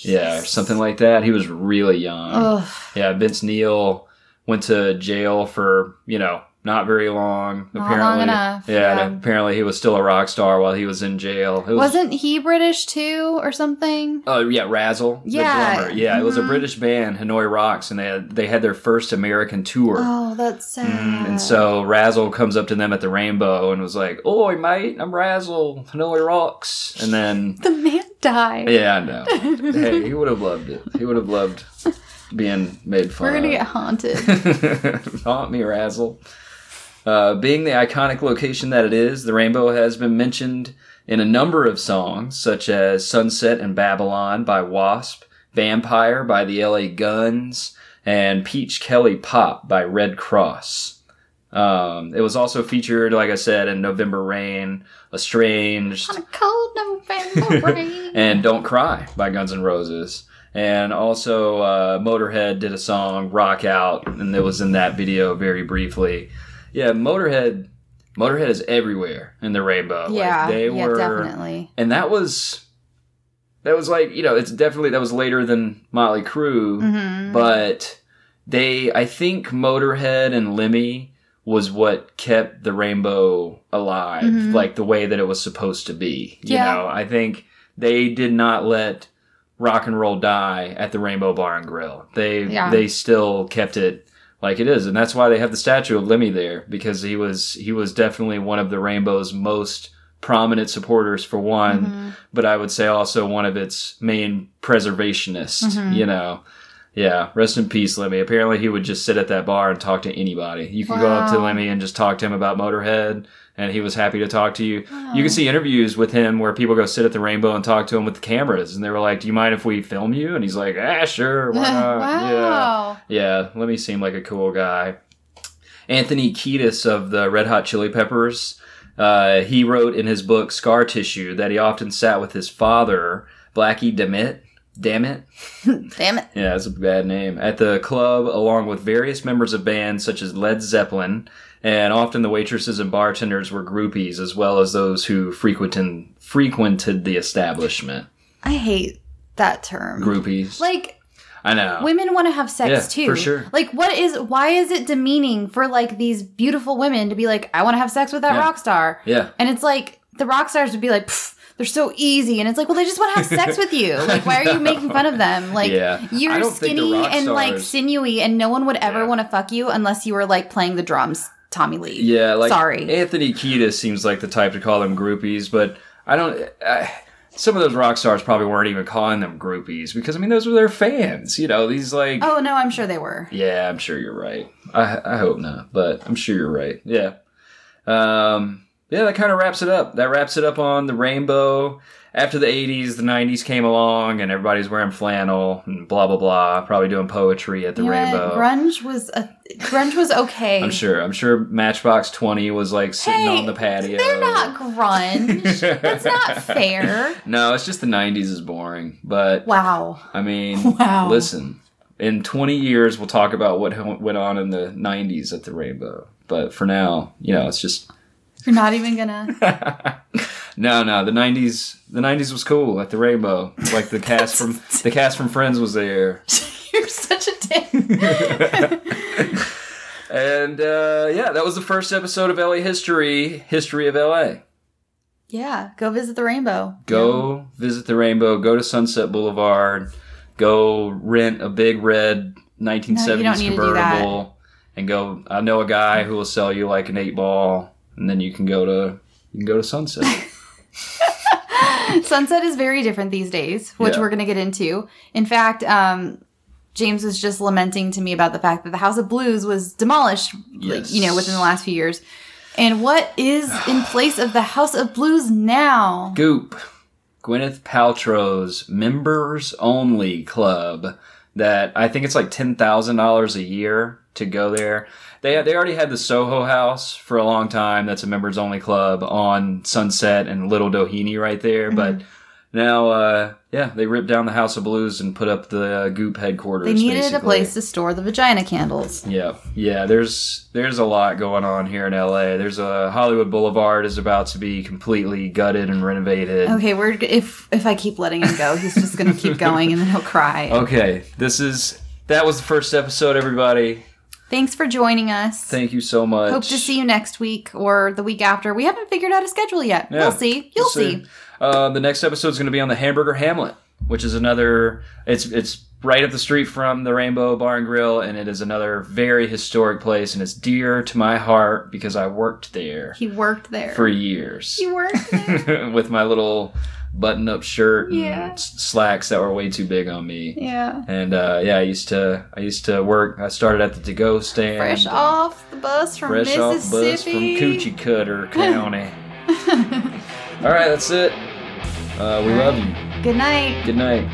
Speaker 5: Yeah, or something like that. He was really young.
Speaker 6: Ugh.
Speaker 5: Yeah, Vince Neil went to jail for you know not very long.
Speaker 6: Not long enough,
Speaker 5: Yeah,
Speaker 6: yeah.
Speaker 5: apparently he was still a rock star while he was in jail. Was,
Speaker 6: Wasn't he British too, or something?
Speaker 5: Oh yeah, Razzle.
Speaker 6: Yeah,
Speaker 5: the drummer. Yeah, it was a
Speaker 6: mhm.
Speaker 5: British band, Hanoi Rocks, and they had they had their first American tour.
Speaker 6: Oh, that's sad.
Speaker 5: Mm, And so Razzle comes up to them at the Rainbow and was like, "Oi, mate, I'm Razzle, Hanoi Rocks." And then
Speaker 6: the man died.
Speaker 5: yeah, I know. hey, he would have loved it. He would have loved being made fun of.
Speaker 6: We're gonna
Speaker 5: of.
Speaker 6: get haunted.
Speaker 5: Haunt me, Razzle. Uh, being the iconic location that it is, the rainbow has been mentioned in a number of songs, such as Sunset and Babylon by Wasp, Vampire by the LA Guns, and Peach Kelly Pop by Redd Kross. Um, it was also featured, like I said, in November Rain, Estranged,
Speaker 6: On a cold November rain.
Speaker 5: and Don't Cry by Guns N' Roses. And also, uh, Motorhead did a song, Rock Out, and it was in that video very briefly. Yeah, Motorhead. Motorhead is everywhere in the rainbow. Like,
Speaker 6: yeah,
Speaker 5: they
Speaker 6: yeah,
Speaker 5: were,
Speaker 6: definitely.
Speaker 5: and that was, that was like you know, it's definitely that was later than Motley Crue,
Speaker 6: Mhm.
Speaker 5: but they, I think Motorhead and Lemmy was what kept the rainbow alive,
Speaker 6: Mhm.
Speaker 5: like the way that it was supposed to be. You
Speaker 6: Yeah.
Speaker 5: know, I think they did not let rock and roll die at the Rainbow Bar and Grill. They
Speaker 6: Yeah.
Speaker 5: they still kept it like it is, and that's why they have the statue of Lemmy there because he was he was definitely one of the Rainbow's most prominent supporters for one,
Speaker 6: Mm-hmm.
Speaker 5: but I would say also one of its main preservationists.
Speaker 6: Mm-hmm.
Speaker 5: You know. Yeah, rest in peace, Lemmy. Apparently, he would just sit at that bar and talk to anybody. You could go up to
Speaker 6: Wow.
Speaker 5: Lemmy and just talk to him about Motorhead, and he was happy to talk to you. You can see interviews with him where people go sit at the Rainbow and talk to him with the cameras, and they were like, "Do you mind if we film you?" And he's like, "Ah, sure, why not?"
Speaker 6: wow.
Speaker 5: Yeah, yeah. Lemmy seemed like a cool guy. Anthony Kiedis of the Red Hot Chili Peppers. Uh, he wrote in his book Scar Tissue that he often sat with his father, Blackie Dammett. Damn it.
Speaker 6: Damn it.
Speaker 5: Yeah, that's a bad name. At the club, along with various members of bands such as Led Zeppelin, and often the waitresses and bartenders were groupies, as well as those who frequented frequented the establishment.
Speaker 6: I hate that term.
Speaker 5: Groupies.
Speaker 6: Like
Speaker 5: I know.
Speaker 6: women want to have sex
Speaker 5: Yeah,
Speaker 6: too.
Speaker 5: for sure.
Speaker 6: Like what is why is it demeaning for like these beautiful women to be like I want to have sex with that
Speaker 5: Yeah.
Speaker 6: rock star?
Speaker 5: yeah.
Speaker 6: And it's like the rock stars would be like "Pff, they're so easy and it's like well they just want to have sex with you. Like why are you making fun of them? Like
Speaker 5: Yeah.
Speaker 6: You're
Speaker 5: don't think the
Speaker 6: skinny and like sinewy and no one would ever
Speaker 5: Yeah.
Speaker 6: want to fuck you unless you were like playing the drums, Tommy Lee.
Speaker 5: Yeah, like
Speaker 6: Sorry.
Speaker 5: Anthony Kiedis seems like the type to call them groupies, but I don't. I, some of those rock stars probably weren't even calling them groupies because I mean those were their fans. You know, these like.
Speaker 6: Oh no, I'm sure they were.
Speaker 5: Yeah, I'm sure you're right. I I hope not, but I'm sure you're right. Yeah. Um. Yeah, that kind of wraps it up. That wraps it up on the rainbow. After the 80s, the 90s came along, and everybody's wearing flannel and blah blah blah. Probably doing poetry at the
Speaker 6: You know
Speaker 5: rainbow.
Speaker 6: what? Grunge was a grunge was okay.
Speaker 5: I'm sure. I'm sure Matchbox Twenty was like sitting
Speaker 6: Hey,
Speaker 5: on the patio.
Speaker 6: They're not grunge. That's not fair.
Speaker 5: No, it's just the '90s is boring. But
Speaker 6: Wow.
Speaker 5: I mean,
Speaker 6: Wow.
Speaker 5: listen. In 20 years, we'll talk about what went on in the '90s at the Rainbow. But for now, you know, it's just
Speaker 6: You're not even gonna.
Speaker 5: no, no. The '90s, the '90s was cool Like the Rainbow. Like the cast from the cast from Friends was there.
Speaker 6: You're such a dick.
Speaker 5: And uh, yeah, that was the first episode of LA History, History of LA.
Speaker 6: yeah, go visit the rainbow.
Speaker 5: Go visit the rainbow. Go to Sunset Boulevard. Go rent a big red 1970s
Speaker 6: No, you don't need to do that.
Speaker 5: convertible, and go. I know a guy who will sell you like an eight ball and then you can go to you can go to Sunset.
Speaker 6: Sunset is very different these days, which
Speaker 5: Yeah.
Speaker 6: we're going to get into. In fact, um, James was just lamenting to me about the fact that the House of Blues was demolished, like,
Speaker 5: Yes.
Speaker 6: you know, within the last few years. And what is in place of the House of Blues now?
Speaker 5: Goop, Gwyneth Paltrow's members only club. That I think it's like ten thousand dollars a year to go there. They they already had the Soho House for a long time. That's a members only club on Sunset and Little Doheny right there. But now, uh, yeah, they ripped down the House of Blues and put up the uh, Goop headquarters.
Speaker 6: They needed a place to store the vagina candles.
Speaker 5: Yeah, yeah. There's there's a lot going on here in LA. There's a Hollywood Boulevard is about to be completely gutted and renovated.
Speaker 6: Okay, we're if if I keep letting him go, he's just going to keep going and then he'll cry.
Speaker 5: Okay, this is that was the first episode, everybody.
Speaker 6: Thanks for joining us.
Speaker 5: Thank you so much.
Speaker 6: Hope to see you next week or the week after. We haven't figured out a schedule yet.
Speaker 5: Yeah,
Speaker 6: we'll see. You'll
Speaker 5: we'll
Speaker 6: see.
Speaker 5: Uh, the next episode is going to be on the Hamburger Hamlet, which is another. It's it's right up the street from the Rainbow Bar and Grill, and it is another very historic place, and it's dear to my heart because I worked there
Speaker 6: He worked there.
Speaker 5: for years
Speaker 6: He worked there.
Speaker 5: with my little button-up shirt and
Speaker 6: Yeah.
Speaker 5: slacks that were way too big on me.
Speaker 6: yeah.
Speaker 5: And uh, yeah, I used to I used to work. I started at the to-go stand.
Speaker 6: Fresh off the bus from
Speaker 5: fresh off
Speaker 6: Mississippi.
Speaker 5: bus from Coochie Cutter County. All right, that's it. Uh, we love you.
Speaker 6: Good night.
Speaker 5: Good night.